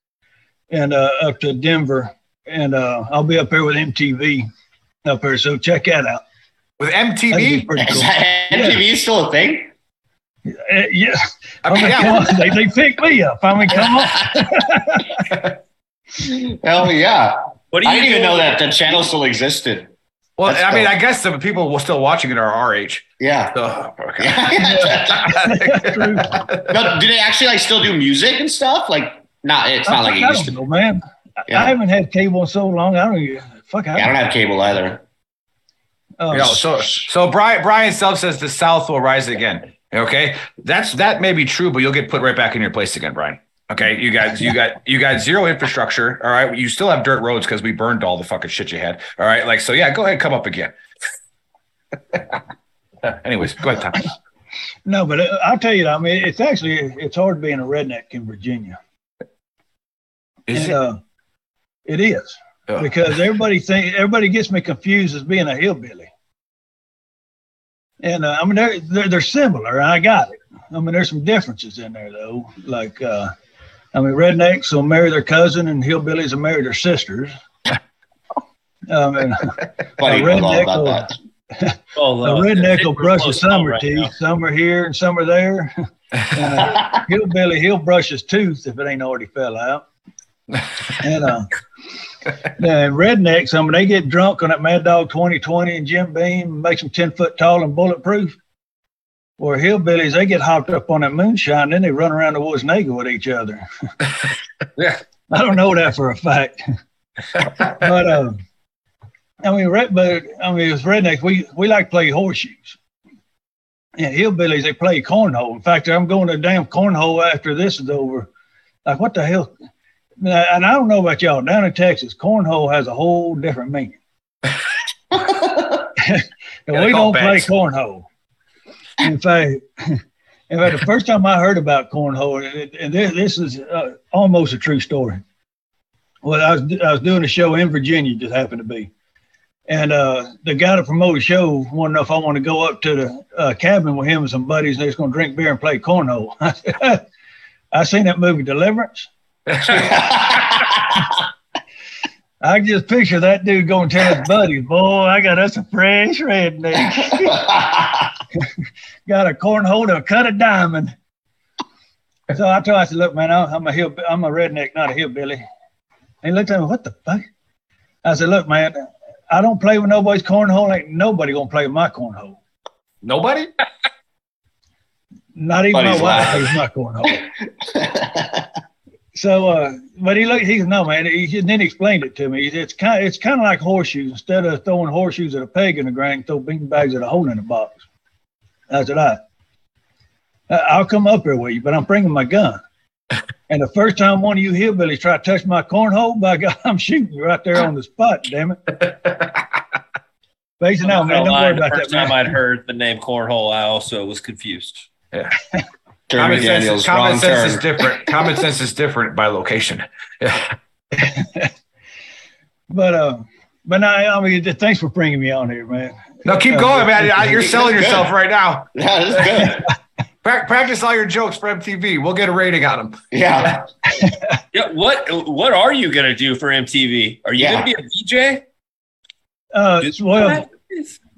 and uh, up to Denver, and uh, I'll be up here with MTV up here. So check that out. With That'd MTV? pretty Is that MTV still a thing? Uh, yeah, I I mean, mean, yeah, on, they they picked me up. I mean, come on. Hell yeah! What do I you didn't even know that the channel still existed. Well, That's I mean, dope. I guess the people were still watching it are our age. Yeah. So, okay. True. no, do they actually like still do music and stuff? Like, not. It's not like it I used to. know, man. I- Yeah. I haven't had cable in so long. I don't even fuck. I, Yeah, I don't have cable either. uh, Yeah, so so Brian Brian Self says the South will rise again. Okay, that's that may be true, but you'll get put right back in your place again, Brian. Okay, you guys, you got you got zero infrastructure. All right, you still have dirt roads because we burned all the fucking shit you had. All right, like so, yeah. Go ahead, come up again. Anyways, go ahead, Tom. no, but uh, I'll tell you, I mean, it's actually it's hard being a redneck in Virginia. Is And, it? uh, it is Ugh. because everybody think everybody gets me confused as being a hillbilly. And uh, I mean, they're, they're they're similar. I got it. I mean, there's some differences in there though. Like, uh, I mean, rednecks will marry their cousin, and hillbillies will marry their sisters. I mean, Buddy a redneck will, that. Oh, a uh, redneck will brush his call summer right teeth. now. Some are here and some are there. and a hillbilly, he'll brush his tooth if it ain't already fell out. And uh, and rednecks, I mean, they get drunk on that Mad Dog 2020 and Jim Beam, makes them 10 foot tall and bulletproof. Or hillbillies, they get hopped up on that moonshine, then they run around the woods naked with each other. Yeah. I don't know that for a fact. but uh, I mean, red, but I mean, as rednecks, we we like to play horseshoes. And hillbillies, they play cornhole. In fact, I'm going to damn cornhole after this is over. Like, what the hell? And I don't know about y'all. Down in Texas, cornhole has a whole different meaning. and Yeah, we don't play cornhole. In fact, In fact, the first time I heard about cornhole, and- this, this is uh, almost a true story. Well, I was I was doing a show in Virginia, just happened to be, and uh, the guy that promoted the show wanted to know if I want to go up to the uh, cabin with him and some buddies. and They was going to drink beer and play cornhole. I said, I seen that movie Deliverance. I just picture that dude going to tell his buddies, "Boy, I got us a fresh redneck. got a cornhole to cut a diamond." So I told him, I said, "Look, man, I'm a hill, I'm a redneck, not a hillbilly." And he looked at me, "What the fuck?" I said, "Look, man, I don't play with nobody's cornhole. Ain't nobody gonna play with my cornhole. Nobody? Not even Buddy's my wife plays my cornhole." So, uh, but he looked. He said, "No, man." He and then he explained it to me. He said, It's kind. It's kind of like horseshoes. Instead of throwing horseshoes at a peg in the ground, throw bean bags at a hole in the box. I said, "I, I'll come up here with you, but I'm bringing my gun." And the first time one of you hillbillies try to touch my cornhole, by God, I'm shooting you right there on the spot. Damn it! But he said, "No, I'm man, don't gonna lie, worry the about first that, time man." I'd heard the name cornhole, I also was confused. Yeah. Jeremy Common sense, Daniels, common wrong sense turn. is different. Common sense is different by location. Yeah. But uh, but now, I mean, thanks for bringing me on here, man. No, keep going, man. You're selling yourself right now. Yeah, that's good. Pra- Practice all your jokes for MTV. We'll get a rating on them. Yeah. Yeah, what what are you gonna do for MTV? Are you Yeah. gonna be a DJ? Uh, well,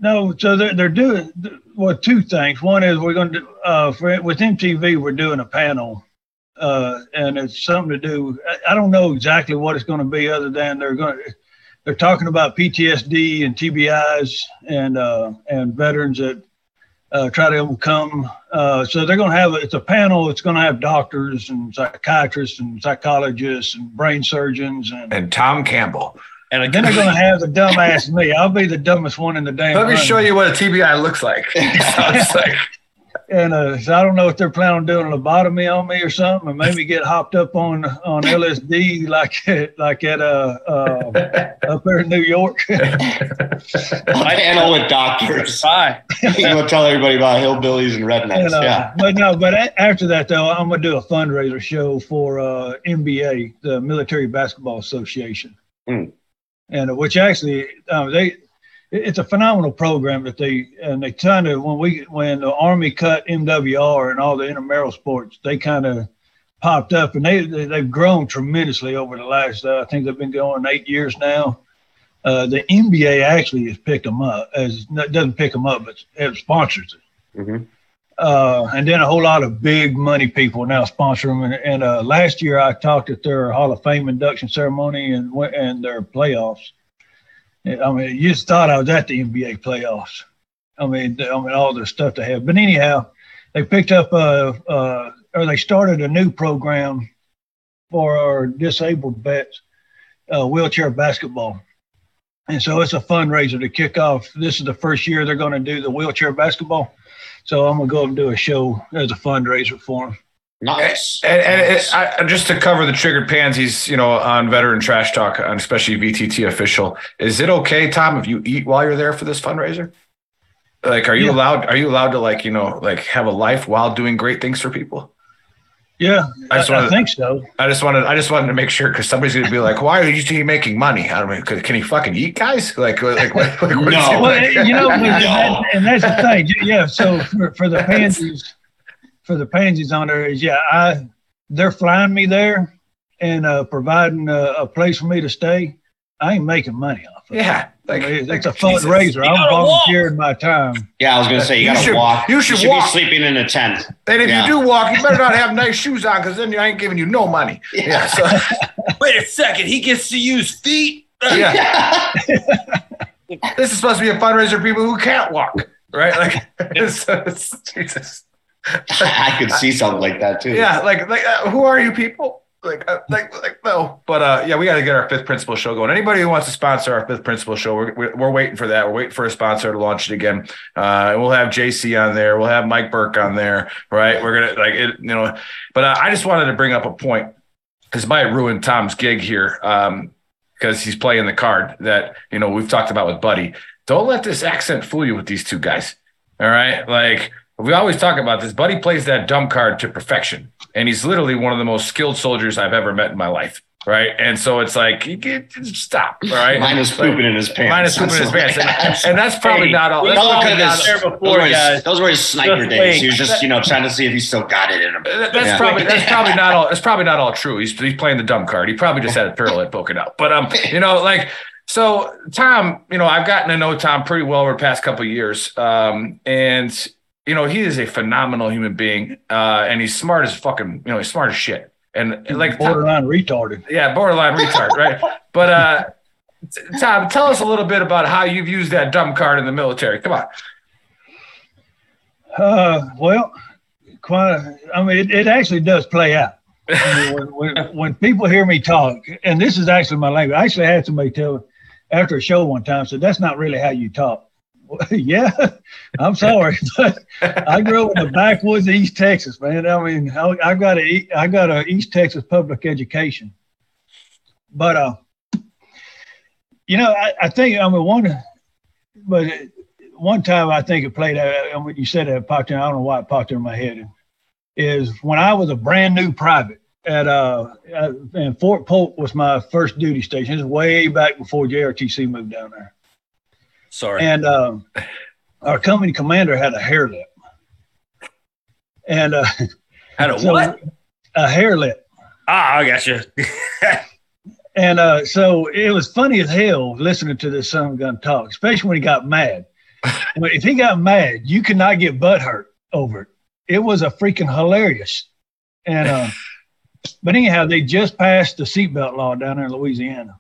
No, so they're, they're doing well two things. One is we're going to uh, for, with MTV we're doing a panel, uh, and it's something to do. I, I don't know exactly what it's going to be, other than they're going to they're talking about PTSD and TBIs and uh, and veterans that uh, try to overcome. Uh, so they're going to have it's a panel. It's going to have doctors and psychiatrists and psychologists and brain surgeons and And Tom Campbell. And again, they're going to have the dumbass me. I'll be the dumbest one in the damn. Let me room. show you what a TBI looks like. Like And uh, so I don't know if they're planning on doing a lobotomy on me or something, and maybe get hopped up on on LSD like like at uh, uh up there in New York. A panel with doctors. Hi. you want to tell everybody about hillbillies and rednecks. And, uh, yeah. But no, but a- after that though, I'm gonna do a fundraiser show for uh, MBA, the Military Basketball Association, Hmm. and uh, which actually uh, they it- it's a phenomenal program that they and they kind of when we when the Army cut MWR and all the intramural sports, they kind of popped up and they, they they've grown tremendously over the last uh, I think they've been going eight years now. Uh, the NBA actually has picked them up as doesn't pick them up, but it sponsors it Mhm. uh, and then a whole lot of big money people now sponsor them. And, and uh, last year I talked at their Hall of Fame induction ceremony and and their playoffs. I mean, you just thought I was at the NBA playoffs. I mean, I mean all the stuff they have. But anyhow, they picked up uh, uh, or they started a new program for our disabled vets, uh, wheelchair basketball. And so it's a fundraiser to kick off. This is the first year they're going to do the wheelchair basketball. So I'm gonna go up and do a show as a fundraiser for them. Nice. And, and it, I, just to cover the triggered pansies, you know, on veteran trash talk, on especially VTT official, is it okay, Tom, if you eat while you're there for this fundraiser? Like, are you Yeah. allowed? Are you allowed to like, you know, like have a life while doing great things for people? Yeah, I I, just I wanted- think so. I just wanted, I just wanted to make sure because somebody's gonna be like, "Why are you he making money?" I don't mean, can he fucking eat, guys? Like, like, like, like No. he Well, like? you know, and, No. that- and that's the thing. Yeah. So for, for the pansies, for the pansies on there is yeah, I they're flying me there and uh, providing a, a place for me to stay. I ain't making money off of it. yeah, like, I like, it's a fundraiser. I'm gotta walk. volunteering my time. Yeah, I was gonna say you, You gotta should- walk. you should be walk. sleeping in a tent. And if Yeah. you do walk, you better not have nice shoes on because then I ain't giving you no money. Yeah. So, Wait a second. He gets to use feet. yeah. this is supposed to be a fundraiser for people who can't walk, right? Like, it's, it's, Jesus. I could see something like that too. Yeah, like, like, uh, who are you people? Like, uh, like, like, no. But uh, yeah, we got to get our fifth principal show going. Anybody who wants to sponsor our fifth principal show, we're, we're, waiting for that. We're waiting for a sponsor to launch it again. Uh, we'll have JC on there. We'll have Mike Burke on there, right? We're gonna like it, you know. But uh, I just wanted to bring up a point because might ruin Tom's gig here. Um, because he's playing the card that you know we've talked about with Buddy. Don't let this accent fool you with these two guys. All right, like we always talk about this. Buddy plays that dumb card to perfection, and he's literally one of the most skilled soldiers I've ever met in my life. Right, and so it's like you get stop. Right, Minus Like, pooping in his pants. Minus pooping in his pants, and, and that's probably Hey, not all. That's all probably could not, have- there those, before, were his, those were his sniper Just days. wait. He was just, you know, trying to see if he still got it in him. That- That's Yeah. probably that's probably not all. That's probably not all true. He's he's playing the dumb card. He probably just had a turlet poking out. But um, you know, like so, Tom. You know, I've gotten to know Tom pretty well over the past couple of years. Um, and you know, he is a phenomenal human being. Uh, and he's smart as fucking. You know, he's smart as shit. And, and like borderline retarded. yeah, borderline retard, right? But uh, Tom, tell us a little bit about how you've used that dumb card in the military. Come on. Uh, well, quite. I mean, it, it actually does play out. I mean, when, when, when people hear me talk, and this is actually my language. I actually had somebody tell after a show one time, said that's not really how you talk. yeah, I'm sorry, but I grew up in the backwoods of East Texas, man. I mean, I, I got a I got a East Texas public education, but uh, you know, I, I think I mean one, but one time I think it played out. And when you said it popped in. I don't know why it popped in my head. Is when I was a brand new private at uh, uh and Fort Polk was my first duty station. Is way back before JRTC moved down there. Sorry. And um, our company commander had a hair lip. And uh, Had a so- what? A hair lip. Ah, I got you. And uh, so it was funny as hell listening to this son of a gun talk, especially when he got mad. When- if he got mad, you could not get butt hurt over it. It was a freaking hilarious. And uh, but anyhow, they just passed the seatbelt law down there in Louisiana,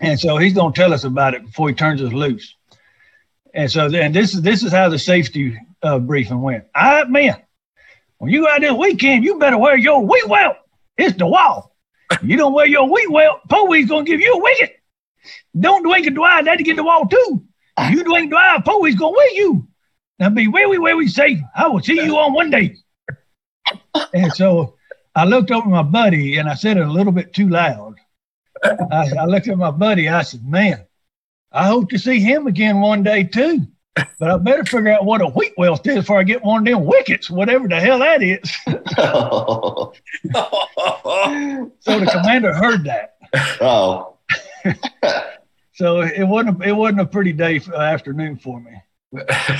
and so he's going to tell us about it before he turns us loose. And so, and this is this is how the safety uh, briefing went. Right, man. When you out this weekend, you better wear your wheat welt. It's the wall. You don't wear your wheat welt, Poey's gonna give you a wicket. Don't drink and drive, that to get the wall too. You and drive, Poey's gonna wear you. Now be where we where we safe. I will see you on one day. And so I looked over my buddy and I said it a little bit too loud. I, I looked at my buddy, I said, Man, I hope to see him again one day too. But I better figure out what a wheat welt is before I get one of them wickets, whatever the hell that is. so the commander heard that. Oh. So it wasn't a, it wasn't a pretty day uh, afternoon for me.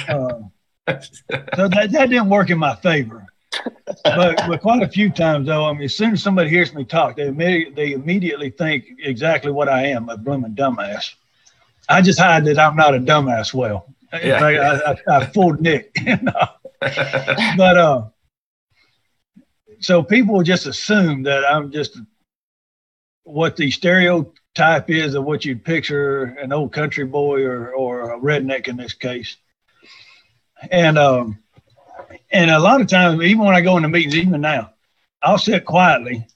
Um, so that, that didn't work in my favor. But, but quite a few times though, I mean, as soon as somebody hears me talk, they immediately, they immediately think exactly what I am, a blooming dumbass. I just hide that I'm not a dumbass well. Yeah. I, I, I fooled Nick. you know. but uh, so people just assume that I'm just what the stereotype is of what you'd picture an old country boy or or a redneck in this case. And um, and a lot of times, even when I go into meetings, even now, I'll sit quietly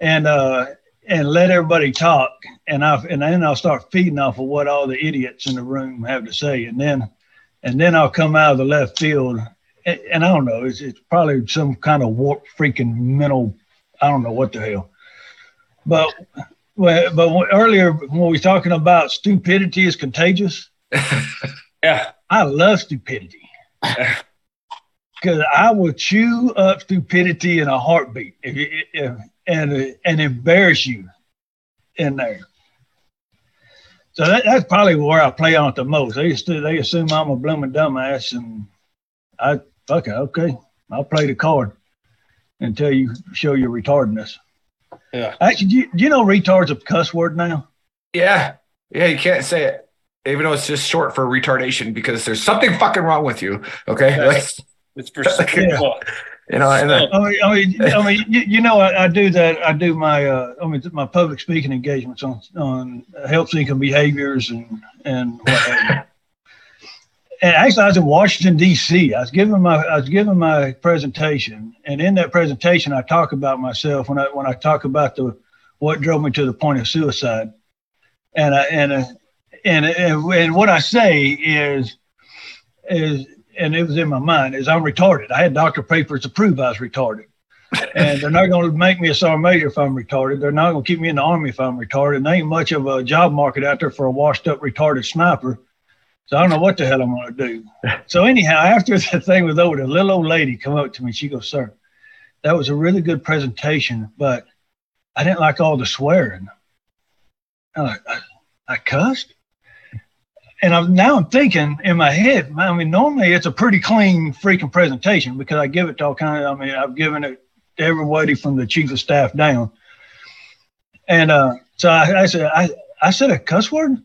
and uh and let everybody talk, and I and then I'll start feeding off of what all the idiots in the room have to say, and then and then I'll come out of the left field, and, and I don't know, it's, it's probably some kind of warped freaking mental, I don't know what the hell, but well, but earlier when we were talking about stupidity is contagious, yeah, I love stupidity because I will chew up stupidity in a heartbeat if, you- if, and and embarrass you in there. So that, that's probably where I play on it the most. They they assume I'm a blooming dumbass, and I fuck it, okay, I'll play the card until you show your retardedness. Yeah. Actually, do you, do you know retard's a cuss word now? Yeah. Yeah, you can't say it. Even though it's just short for retardation because there's something fucking wrong with you. Okay. Like, It's for Yeah. you know, and then, I mean, I mean, I mean, you, you know, I, I do that. I do my, uh, I mean, my public speaking engagements on on help seeking behaviors and and what. And actually, I was in Washington D.C. I was giving my I was giving my presentation, and in that presentation, I talk about myself when I when I talk about the what drove me to the point of suicide, and I, and uh, and and and what I say is is and it was in my mind is I'm retarded. I had doctor papers to prove I was retarded. and they're not going to make me a sergeant major if I'm retarded. They're not going to keep me in the army if I'm retarded. And there ain't much of a job market out there for a washed up retarded sniper. So I don't know what the hell I'm going to do. So anyhow, after the thing was over, the little old lady come up to me. She goes, "Sir, that was a really good presentation, but I didn't like all the swearing." I'm I, I cussed, and I'm now I'm thinking in my head. I mean, normally it's a pretty clean freaking presentation because I give it to all kind of. I mean, I've given it to everybody from the chief of staff down, and uh, so I, I said, I I said a cuss word.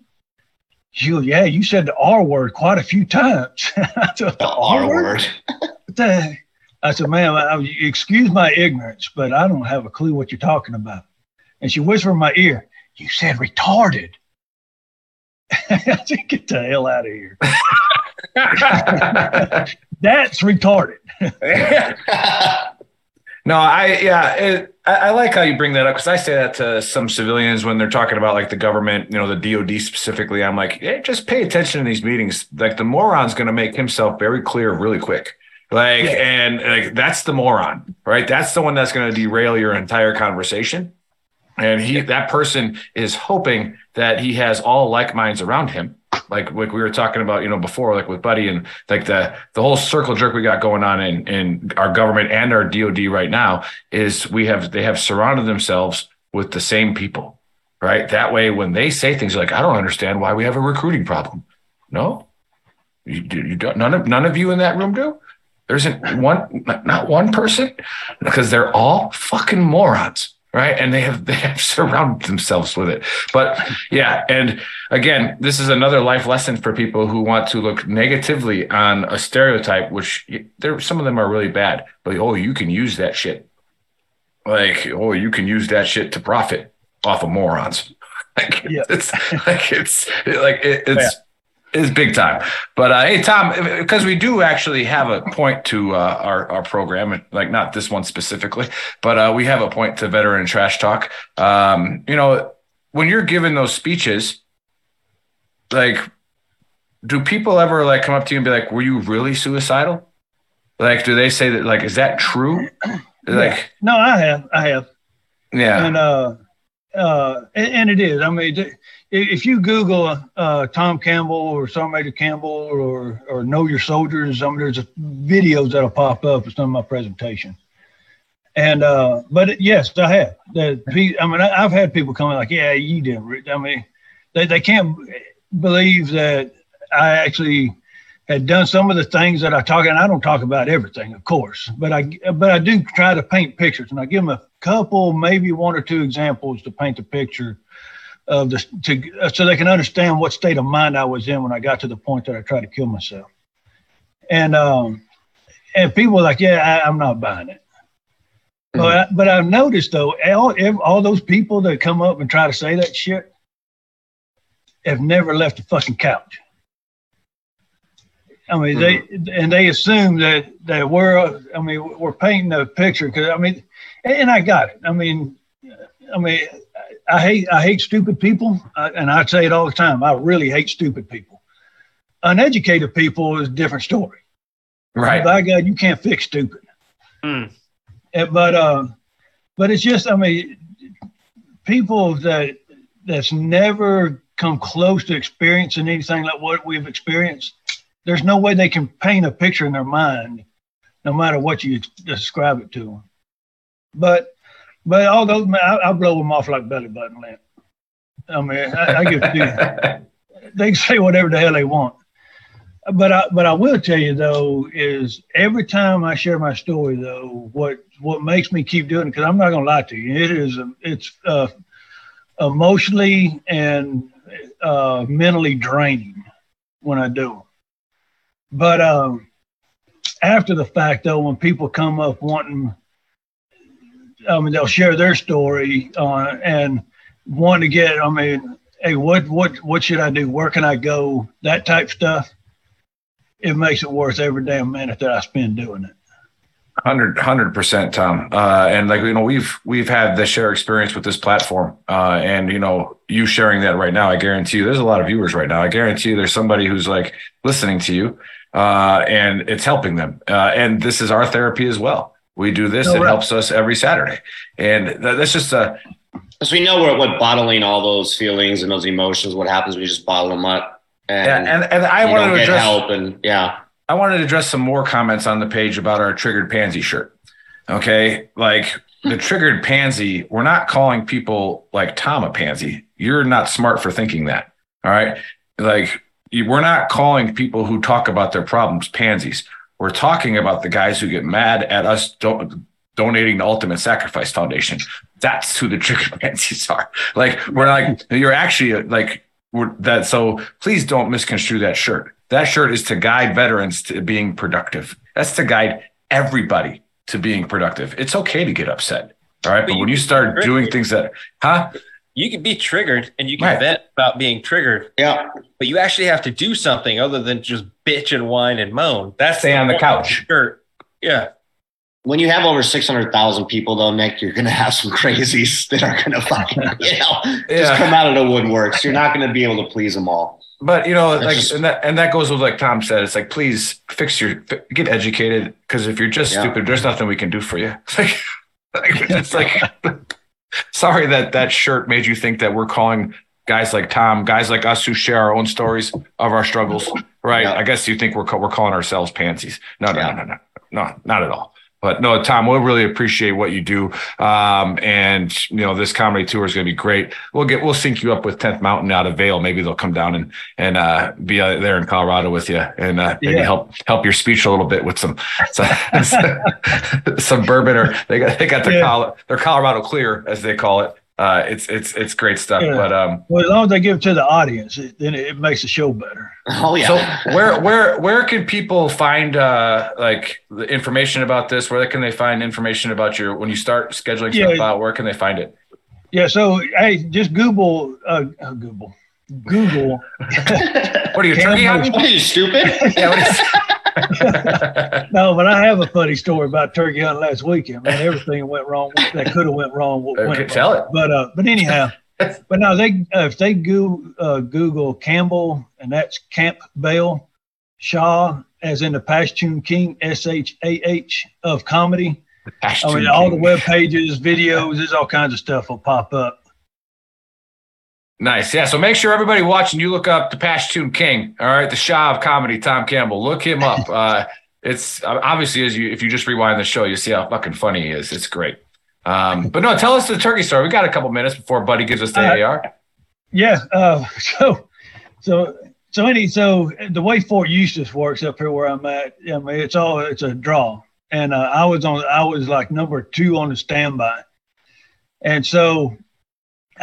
She goes, yeah, you said the R word quite a few times. Said, The R word. The? I said, ma'am, I, I- excuse my ignorance, but I don't have a clue what you're talking about. And she whispered in my ear, you said retarded. Get the hell out of here. That's retarded. No, I yeah, it, I, I like how you bring that up because I say that to some civilians when they're talking about like the government, you know, the DoD specifically. I'm like, hey, just pay attention to these meetings. Like the moron's going to make himself very clear really quick. Like, and like that's the moron, right? That's the one that's going to derail your entire conversation. And he, that person is hoping that he has all like minds around him. Like, like we were talking about, you know, before, like with Buddy and like the the whole circle jerk we got going on in in our government and our DoD right now is we have they have surrounded themselves with the same people, right? That way, when they say things like, "I don't understand why we have a recruiting problem," no, you. You don't. None of none of you in that room do. There isn't one, not one person, because they're all fucking morons, right? And they have they have surrounded themselves with it. But yeah, and again, this is another life lesson for people who want to look negatively on a stereotype, which there some of them are really bad. But oh, you can use that shit. Like oh, you can use that shit to profit off of morons. Like it's like it's like it, it's it's big time. But uh, hey, Tom, because we do actually have a point to uh, our our program, like not this one specifically, but uh, we have a point to veteran trash talk. Um, you know, when you're giving those speeches, like, do people ever like come up to you and be like, "Were you really suicidal?" Like, do they say that? Like, is that true? Like, No, I have. I have. yeah, And uh, uh, and, it is. I mean, if you Google uh, Tom Campbell or Sergeant Campbell or or Know Your Soldiers, I mean, there's videos that'll pop up with some of my presentation. And uh, but yes, I have. The, I mean, I, I've had people come in like, yeah, you didn't. I mean, they they can't believe that I actually had done some of the things that I talk, and I don't talk about everything, of course, but I but I do try to paint pictures, and I give them a couple, maybe one or two examples to paint the picture of the to so they can understand what state of mind I was in when I got to the point that I tried to kill myself, and um and people were like, yeah, I, I'm not buying it. But I, but I've noticed though, all all those people that come up and try to say that shit have never left the fucking couch. I mean, they and they assume that that we're. I mean, we're painting a picture because I mean, and I got it. I mean, I mean, I hate I hate stupid people, uh, and I say it all the time. I really hate stupid people. Uneducated people is a different story. Right. By God, you can't fix stupid. Uh, But uh, but it's just I mean, people that that's never come close to experiencing anything like what we've experienced. There's no way they can paint a picture in their mind, no matter what you describe it to them. But but all those man, I, I blow them off like belly button lint. I mean, I, I give they can say whatever the hell they want. But I but I will tell you though is every time I share my story though, what what makes me keep doing it because I'm not gonna lie to you, it is it's uh, emotionally and uh, mentally draining when I do them. But um, after the fact though, when people come up wanting, I mean they'll share their story uh, and want to get, I mean, hey, what what what should I do? Where can I go? That type stuff it makes it worth every damn minute that I spend doing it. Hundred hundred percent, Tom. Uh, and like you know, we've we've had the share experience with this platform, uh, and you know, you sharing that right now. I guarantee you, there's a lot of viewers right now. I guarantee you, there's somebody who's like listening to you, uh, and it's helping them. Uh, and this is our therapy as well. We do this; No, it right. helps us every Saturday, and that, that's just uh, a Because we know what, what bottling all those feelings and those emotions, what happens We just bottle them up. and, Yeah, and, and I wanted don't to get address help and yeah. I wanted to address some more comments on the page about our triggered pansy shirt. Okay. Like the triggered pansy, we're not calling people like Tom a pansy. You're not smart for thinking that. All right. Like we're not calling people who talk about their problems pansies. We're talking about the guys who get mad at us do- donating to Ultimate Sacrifice Foundation. That's who the triggered pansies are. Like we're like, you're actually like, that. So please don't misconstrue that shirt. That shirt is to guide veterans to being productive. That's to guide everybody to being productive. It's okay to get upset. All right. But when you start doing things that, huh? You can be triggered and you can Right. vent about being triggered. Yeah. But you actually have to do something other than just bitch and whine and moan. That's Stay on the couch. shirt. Yeah. When you have over 600,000 people, though, Nick, you're going to have some crazies that are going to fucking, you know, just come out of the woodworks. You're not going to be able to please them all. But you know, That's like, just- and that and that goes with like Tom said. It's like, please fix your, get educated. Because if you're just Yeah. stupid, there's nothing we can do for you. Like, like, it's like, sorry that that shirt made you think that we're calling guys like Tom, guys like us who share our own stories of our struggles. Right? Yeah. I guess you think we're we're calling ourselves pansies. No, no, Yeah. no, no, no, no, not at all. But no, Tom, we'll really appreciate what you do. Um, and you know, this comedy tour is going to be great. We'll get, we'll sync you up with 10th Mountain out of Vail. Maybe they'll come down and, and, uh, be uh, there in Colorado with you and, uh, maybe Yeah. help, help your speech a little bit with some, some, some bourbon or they got, they got their, Yeah. Col- their Colorado clear as they call it. Uh, it's, it's, it's great stuff. Yeah. But, um, Well, as long as they give it to the audience, it, then it makes the show better. Oh, yeah. So where where where can people find uh like the information about this? Where can they find information about your when you start scheduling Yeah. stuff out? Where can they find it? Yeah. So, hey, just Google, uh, uh, Google, Google. What are you Campbell's- turkey hunting? Are you, stupid? Yeah, what is- No, but I have a funny story about turkey hunting last weekend. Man, everything went wrong. That could have went wrong. Went Okay, tell it. But uh, but anyhow, but no, they uh, if they go uh, Google Campbell and that's Camp Bell Shah, as in the Pashtun King, S H A H of comedy. I mean, all the web pages, videos, there's all kinds of stuff will pop up. Nice. Yeah. So make sure everybody watching, you look up the Pashtun King. All right. The Shah of comedy, Tom Campbell. Look him up. Uh, it's obviously as you, if you just rewind the show, you see how fucking funny he is. It's great. Um, but no, tell us the turkey story. We got a couple minutes before Buddy gives us the Uh, AR. Yeah. Uh, so, so, so any, so the way Fort Eustis works up here where I'm at, I mean, it's all, it's a draw. And uh, I was on, I was like number two on the standby. And so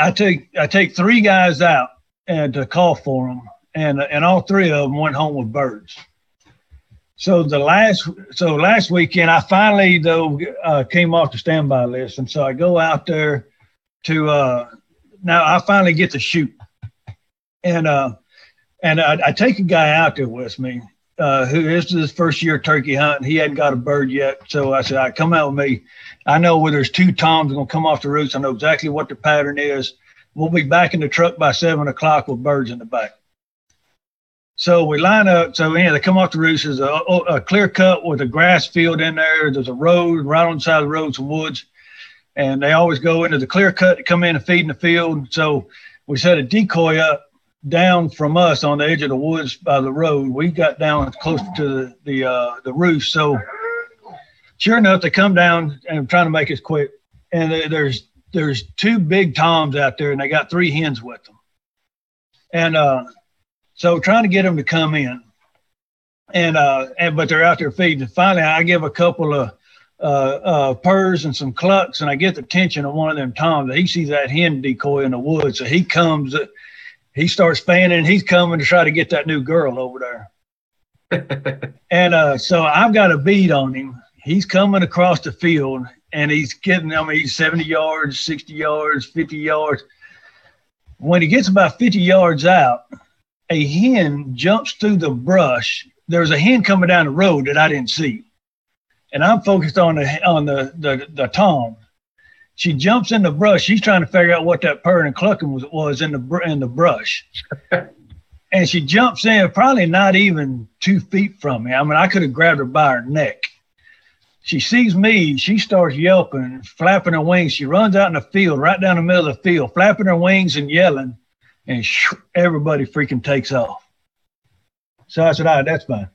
I take, I take three guys out and to call for them. And, and all three of them went home with birds. So the last, so last weekend, I finally though uh, came off the standby list, and so I go out there to uh, now I finally get to shoot, and uh, and I, I take a guy out there with me uh, who this is his first year turkey hunting. He hadn't got a bird yet, so I said, "I right, come out with me. I know where there's two toms going to come off the roots. I know exactly what the pattern is. We'll be back in the truck by seven o'clock with birds in the back." So we line up. So yeah, they come off the roots. There's a, a clear cut with a grass field in there. There's a road right on the side of the road, some woods, and they always go into the clear cut to come in and feed in the field. So we set a decoy up down from us on the edge of the woods by the road. We got down close to the the uh, the roof. So sure enough, they come down and I'm trying to make it quick. And there- there's there's two big toms out there, and they got three hens with them. And uh, so trying to get them to come in, and uh, and but they're out there feeding. Finally, I give a couple of uh, uh, purrs and some clucks, and I get the attention of one of them toms. He sees that hen decoy in the woods, so he comes. He starts fanning. He's coming to try to get that new girl over there. and uh, so I've got a bead on him. He's coming across the field, and he's getting. I mean, he's seventy yards, sixty yards, fifty yards. When he gets about fifty yards out, a hen jumps through the brush. There's a hen coming down the road that I didn't see, and I'm focused on the on the the, the tom. She jumps in the brush. She's trying to figure out what that purring and clucking was, was in the in the brush, and she jumps in probably not even two feet from me. I mean, I could have grabbed her by her neck. She sees me. She starts yelping, flapping her wings. She runs out in the field, right down the middle of the field, flapping her wings and yelling and shoo, everybody freaking takes off. So I said, all right, that's fine.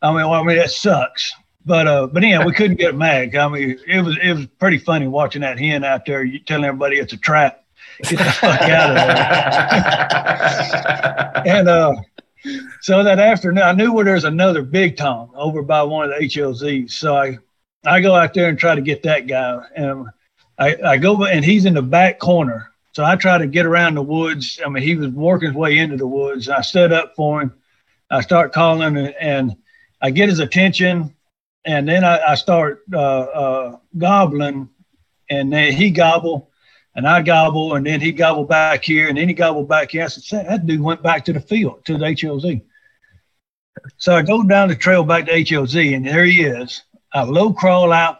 I mean, well, I mean, that sucks. But uh, but yeah, we couldn't get Mag. I mean, it was it was pretty funny watching that hen out there you telling everybody it's a trap. Get the fuck out of there. and uh, so that afternoon, I knew where there's another big Tom over by one of the HLZs. So I I go out there and try to get that guy. And I, I go and he's in the back corner. So I try to get around the woods. I mean, he was working his way into the woods. I stood up for him. I start calling and, and I get his attention. And then I, I start uh, uh, gobbling, and then he gobble, and I gobble, and then he gobble back here, and then he gobble back here. I said, that dude went back to the field, to the HLZ. So I go down the trail back to HLZ, and there he is. I low crawl out,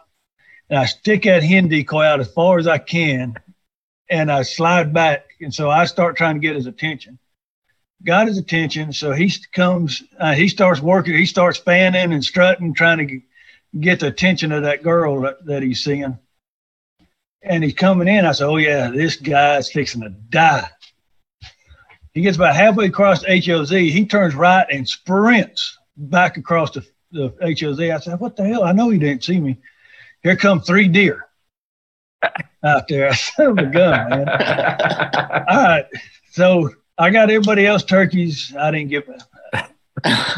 and I stick that hen decoy out as far as I can, and I slide back. And so I start trying to get his attention. Got his attention, so he comes. Uh, he starts working. He starts fanning and strutting, trying to get the attention of that girl that, that he's seeing. And he's coming in. I said, Oh, yeah, this guy's fixing to die. He gets about halfway across the HLZ. He turns right and sprints back across the, the HLZ. I said, What the hell? I know he didn't see me. Here come three deer out there. I said, a gun, man. All right. So I got everybody else turkeys. I didn't get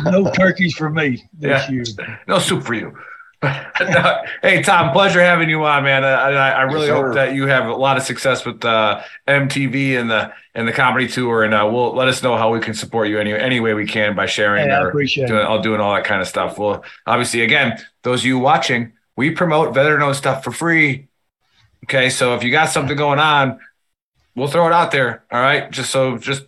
no turkeys for me this Yeah. year. No soup for you. No. hey Tom, pleasure having you on, man. Uh, I, I really Yes, hope that you have a lot of success with uh, MTV and the and the comedy tour, and uh, we'll let us know how we can support you any any way we can by sharing Hey, or doing, all doing all that kind of stuff. Well, obviously, again, those of you watching, we promote Veteran Owned stuff for free. Okay, so if you got something going on, we'll throw it out there. All right, just so just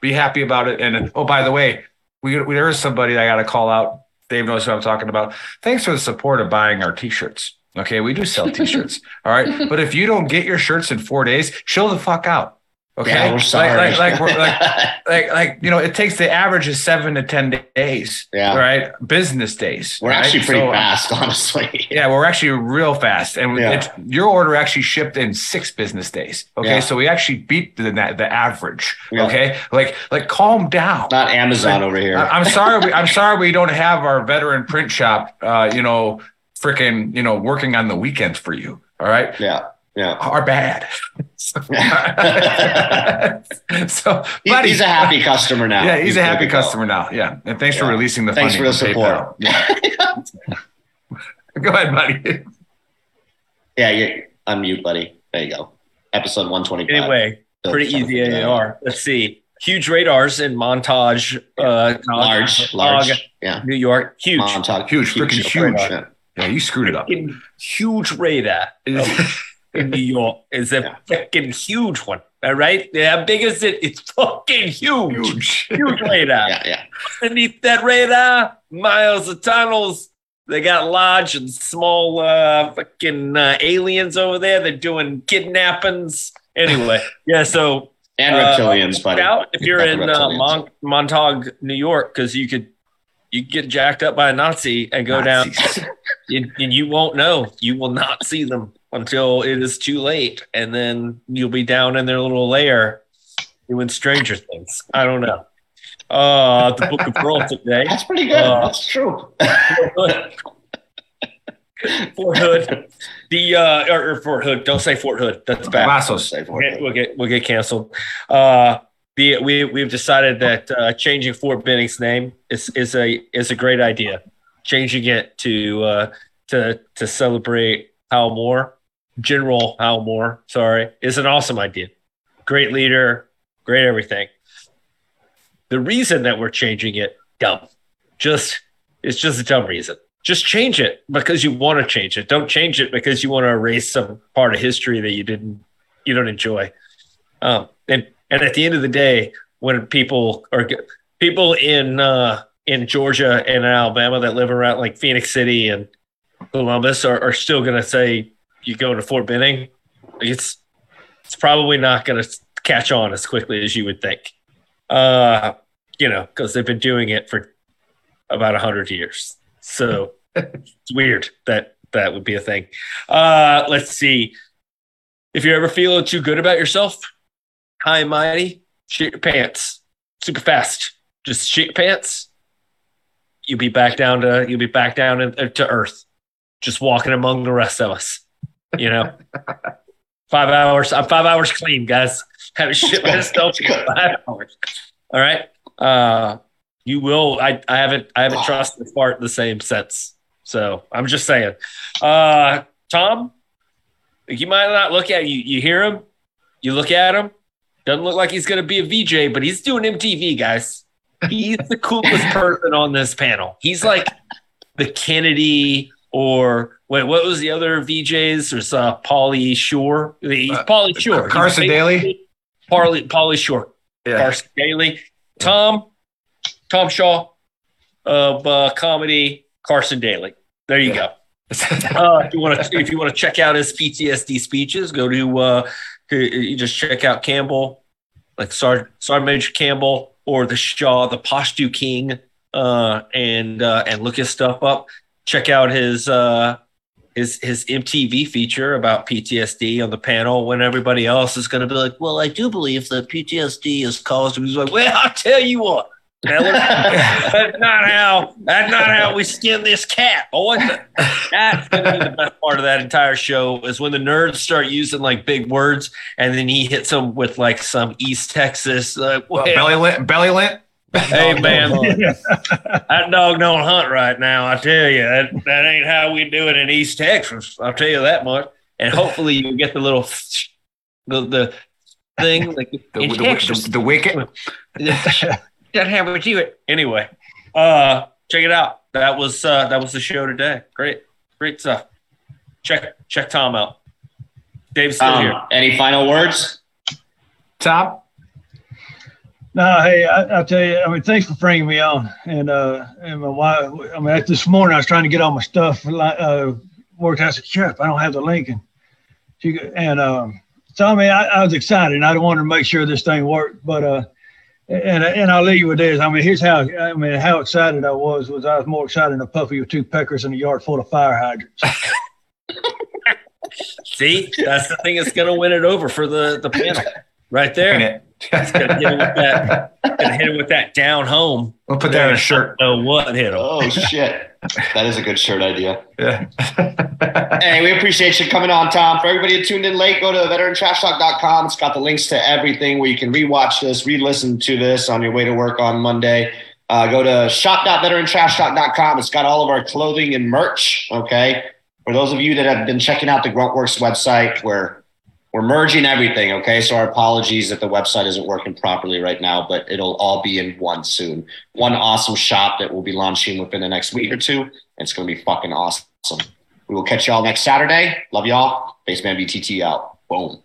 be happy about it. And oh, by the way, we, we there is somebody I got to call out. Dave knows who I'm talking about. Thanks for the support of buying our t-shirts. Okay, we do sell t-shirts. all right, but if you don't get your shirts in four days, chill the fuck out. Okay, Yeah, we're Like- sorry. Like, like, we're, like, like, like, you know, it takes the average is seven to ten days. Yeah. Right, business days. We're right? actually pretty So, fast, honestly. yeah, we're actually real fast, and Yeah. it's, your order actually shipped in six business days. Okay, Yeah. so we actually beat the the average. Okay, like like calm down. Not Amazon over here. I, am sorry. We, I'm sorry we don't have our veteran print shop. Uh, you know, freaking, you know, working on the weekends for you. All right, yeah, yeah. are bad. so, so He- buddy, he's a happy customer now. Yeah, he's, a happy to go. customer now. Yeah, and thanks for releasing the Thanks funding for the support. Yeah. Go ahead, buddy. Yeah, you unmute, buddy. There you go. Episode 125. Anyway, Bill pretty easy yeah. AR. Let's see. Huge radars in Montauk, uh, Large, Montauk, large. Yeah. New York. Huge. Montauk. Huge, freaking huge. Yeah. Yeah, you screwed it up. Fucking huge radar in New York. is a fucking huge one. All right. How big is it? It's fucking huge. Huge, radar. Yeah, yeah. Underneath that radar, miles of tunnels. They got large and small uh, fucking uh, aliens over there. They're doing kidnappings. Anyway, yeah. So And uh, reptilians, look buddy. out if you're in uh. Mon- Montauk, New York, because you could you get jacked up by a Nazi and go down, and, and you won't know. You will not see them until it is too late, and then you'll be down in their little lair doing stranger things. I don't know. Uh, the Book of Earl today. That's pretty good. Uh, That's true. Fort Hood, the uh, or, or Fort Hood. Don't say Fort Hood. That's bad. Cavazos. We'll get we'll get, we'll get canceled. Uh, the we we've decided that uh, changing Fort Benning's name is is a is a great idea. Changing it to uh, to to celebrate Hal Moore, General Hal Moore. Sorry, is an awesome idea. Great leader, great everything. The reason that we're changing it, dumb. Just it's just a dumb reason. Just change it because you want to change it. Don't change it because you want to erase some part of history that you didn't you don't enjoy. Um, and and at the end of the day, when people are people in uh, in Georgia and in Alabama that live around like Phenix City and Columbus are, are still going to say you go to Fort Benning, it's it's probably not going to catch on as quickly as you would think. Uh, you know, because they've been doing it for about a hundred years. So it's weird that that would be a thing. Uh, let's see. If you're ever feeling too good about yourself, high and mighty, shit your pants super fast. Just shit your pants you'll be back down to you'll be back down in, to earth, just walking among the rest of us. You know, five hours. I'm five hours clean, guys. Haven't shit myself for five hours. All right. Uh, you will. I, I haven't. I haven't trusted the fart the same since. So I'm just saying. Uh, Tom, you might not look at you. You hear him. You look at him. Doesn't look like he's going to be a VJ, but he's doing MTV, guys. He's the coolest person on this panel. He's like the Kennedy or wait, what was the other VJs? There's uh, Pauly Shore. He's Pauly Shore. He's Carson Daly? Pauly Pauly Shore. Yeah. Carson Daly. Tom Tom Shah of uh, comedy. Carson Daly. There you go. uh, if you want to, if you want to check out his PTSD speeches, go to uh, you just check out Campbell, like Sergeant, Sergeant Major Campbell or the Shah, the Pashtu King, uh, and uh, and look his stuff up. Check out his uh, his his MTV feature about PTSD on the panel when everybody else is going to be like, "Well, I do believe that PTSD is caused." He's like, "Well, I'll tell you what." That's not how. That's not how we skin this cat, boy. That's gonna be the best part of that entire show is when the nerds start using like big words, and then he hits them with like some East Texas like, well, belly lint. Belly lint. Hey man, that dog don't hunt right now. I tell you, that, that ain't how we do it in East Texas. I'll tell you that much. And hopefully you get the little the the thing like The, in the, Texas. the, the wicket. Doesn't have what you it. Anyway, uh, check it out. That was uh, that was the show today. Great, great stuff. Check check Tom out. Dave's still Um, here. any final words? Tom. No, hey, I, I'll tell you. I mean, thanks for bringing me on. And uh, and my wife. I mean, this morning I was trying to get all my stuff uh, worked. out. I said, "Sheriff, I don't have the link." And she go- and um, so I mean, I, I was excited. and I wanted to make sure this thing worked. But uh, and and I'll leave you with this. I mean, here's how. I mean, how excited I was was I was more excited than a puppy with two peckers in a yard full of fire hydrants. See, that's the thing that's going to win it over for the the panel right there. It's gonna hit him with that. Gonna hit him with that down home. We'll put that on a shirt. Oh, what hit him? Oh shit, that is a good shirt idea. Yeah. Hey, we appreciate you coming on, Tom. For everybody who tuned in late, go to veterantrashtalk.com. It's got the links to everything where you can rewatch this, re-listen to this on your way to work on Monday. Uh, go to shop.veterantrashtalk.com. It's got all of our clothing and merch. Okay. For those of you that have been checking out the Gruntworks website, we're we're merging everything. Okay. So our apologies that the website isn't working properly right now, but it'll all be in one soon. One awesome shop that we'll be launching within the next week or two. And It's going to be fucking awesome. We will catch y'all next Saturday. Love y'all. Baseman VTT out. Boom.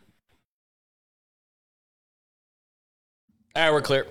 All right, we're clear.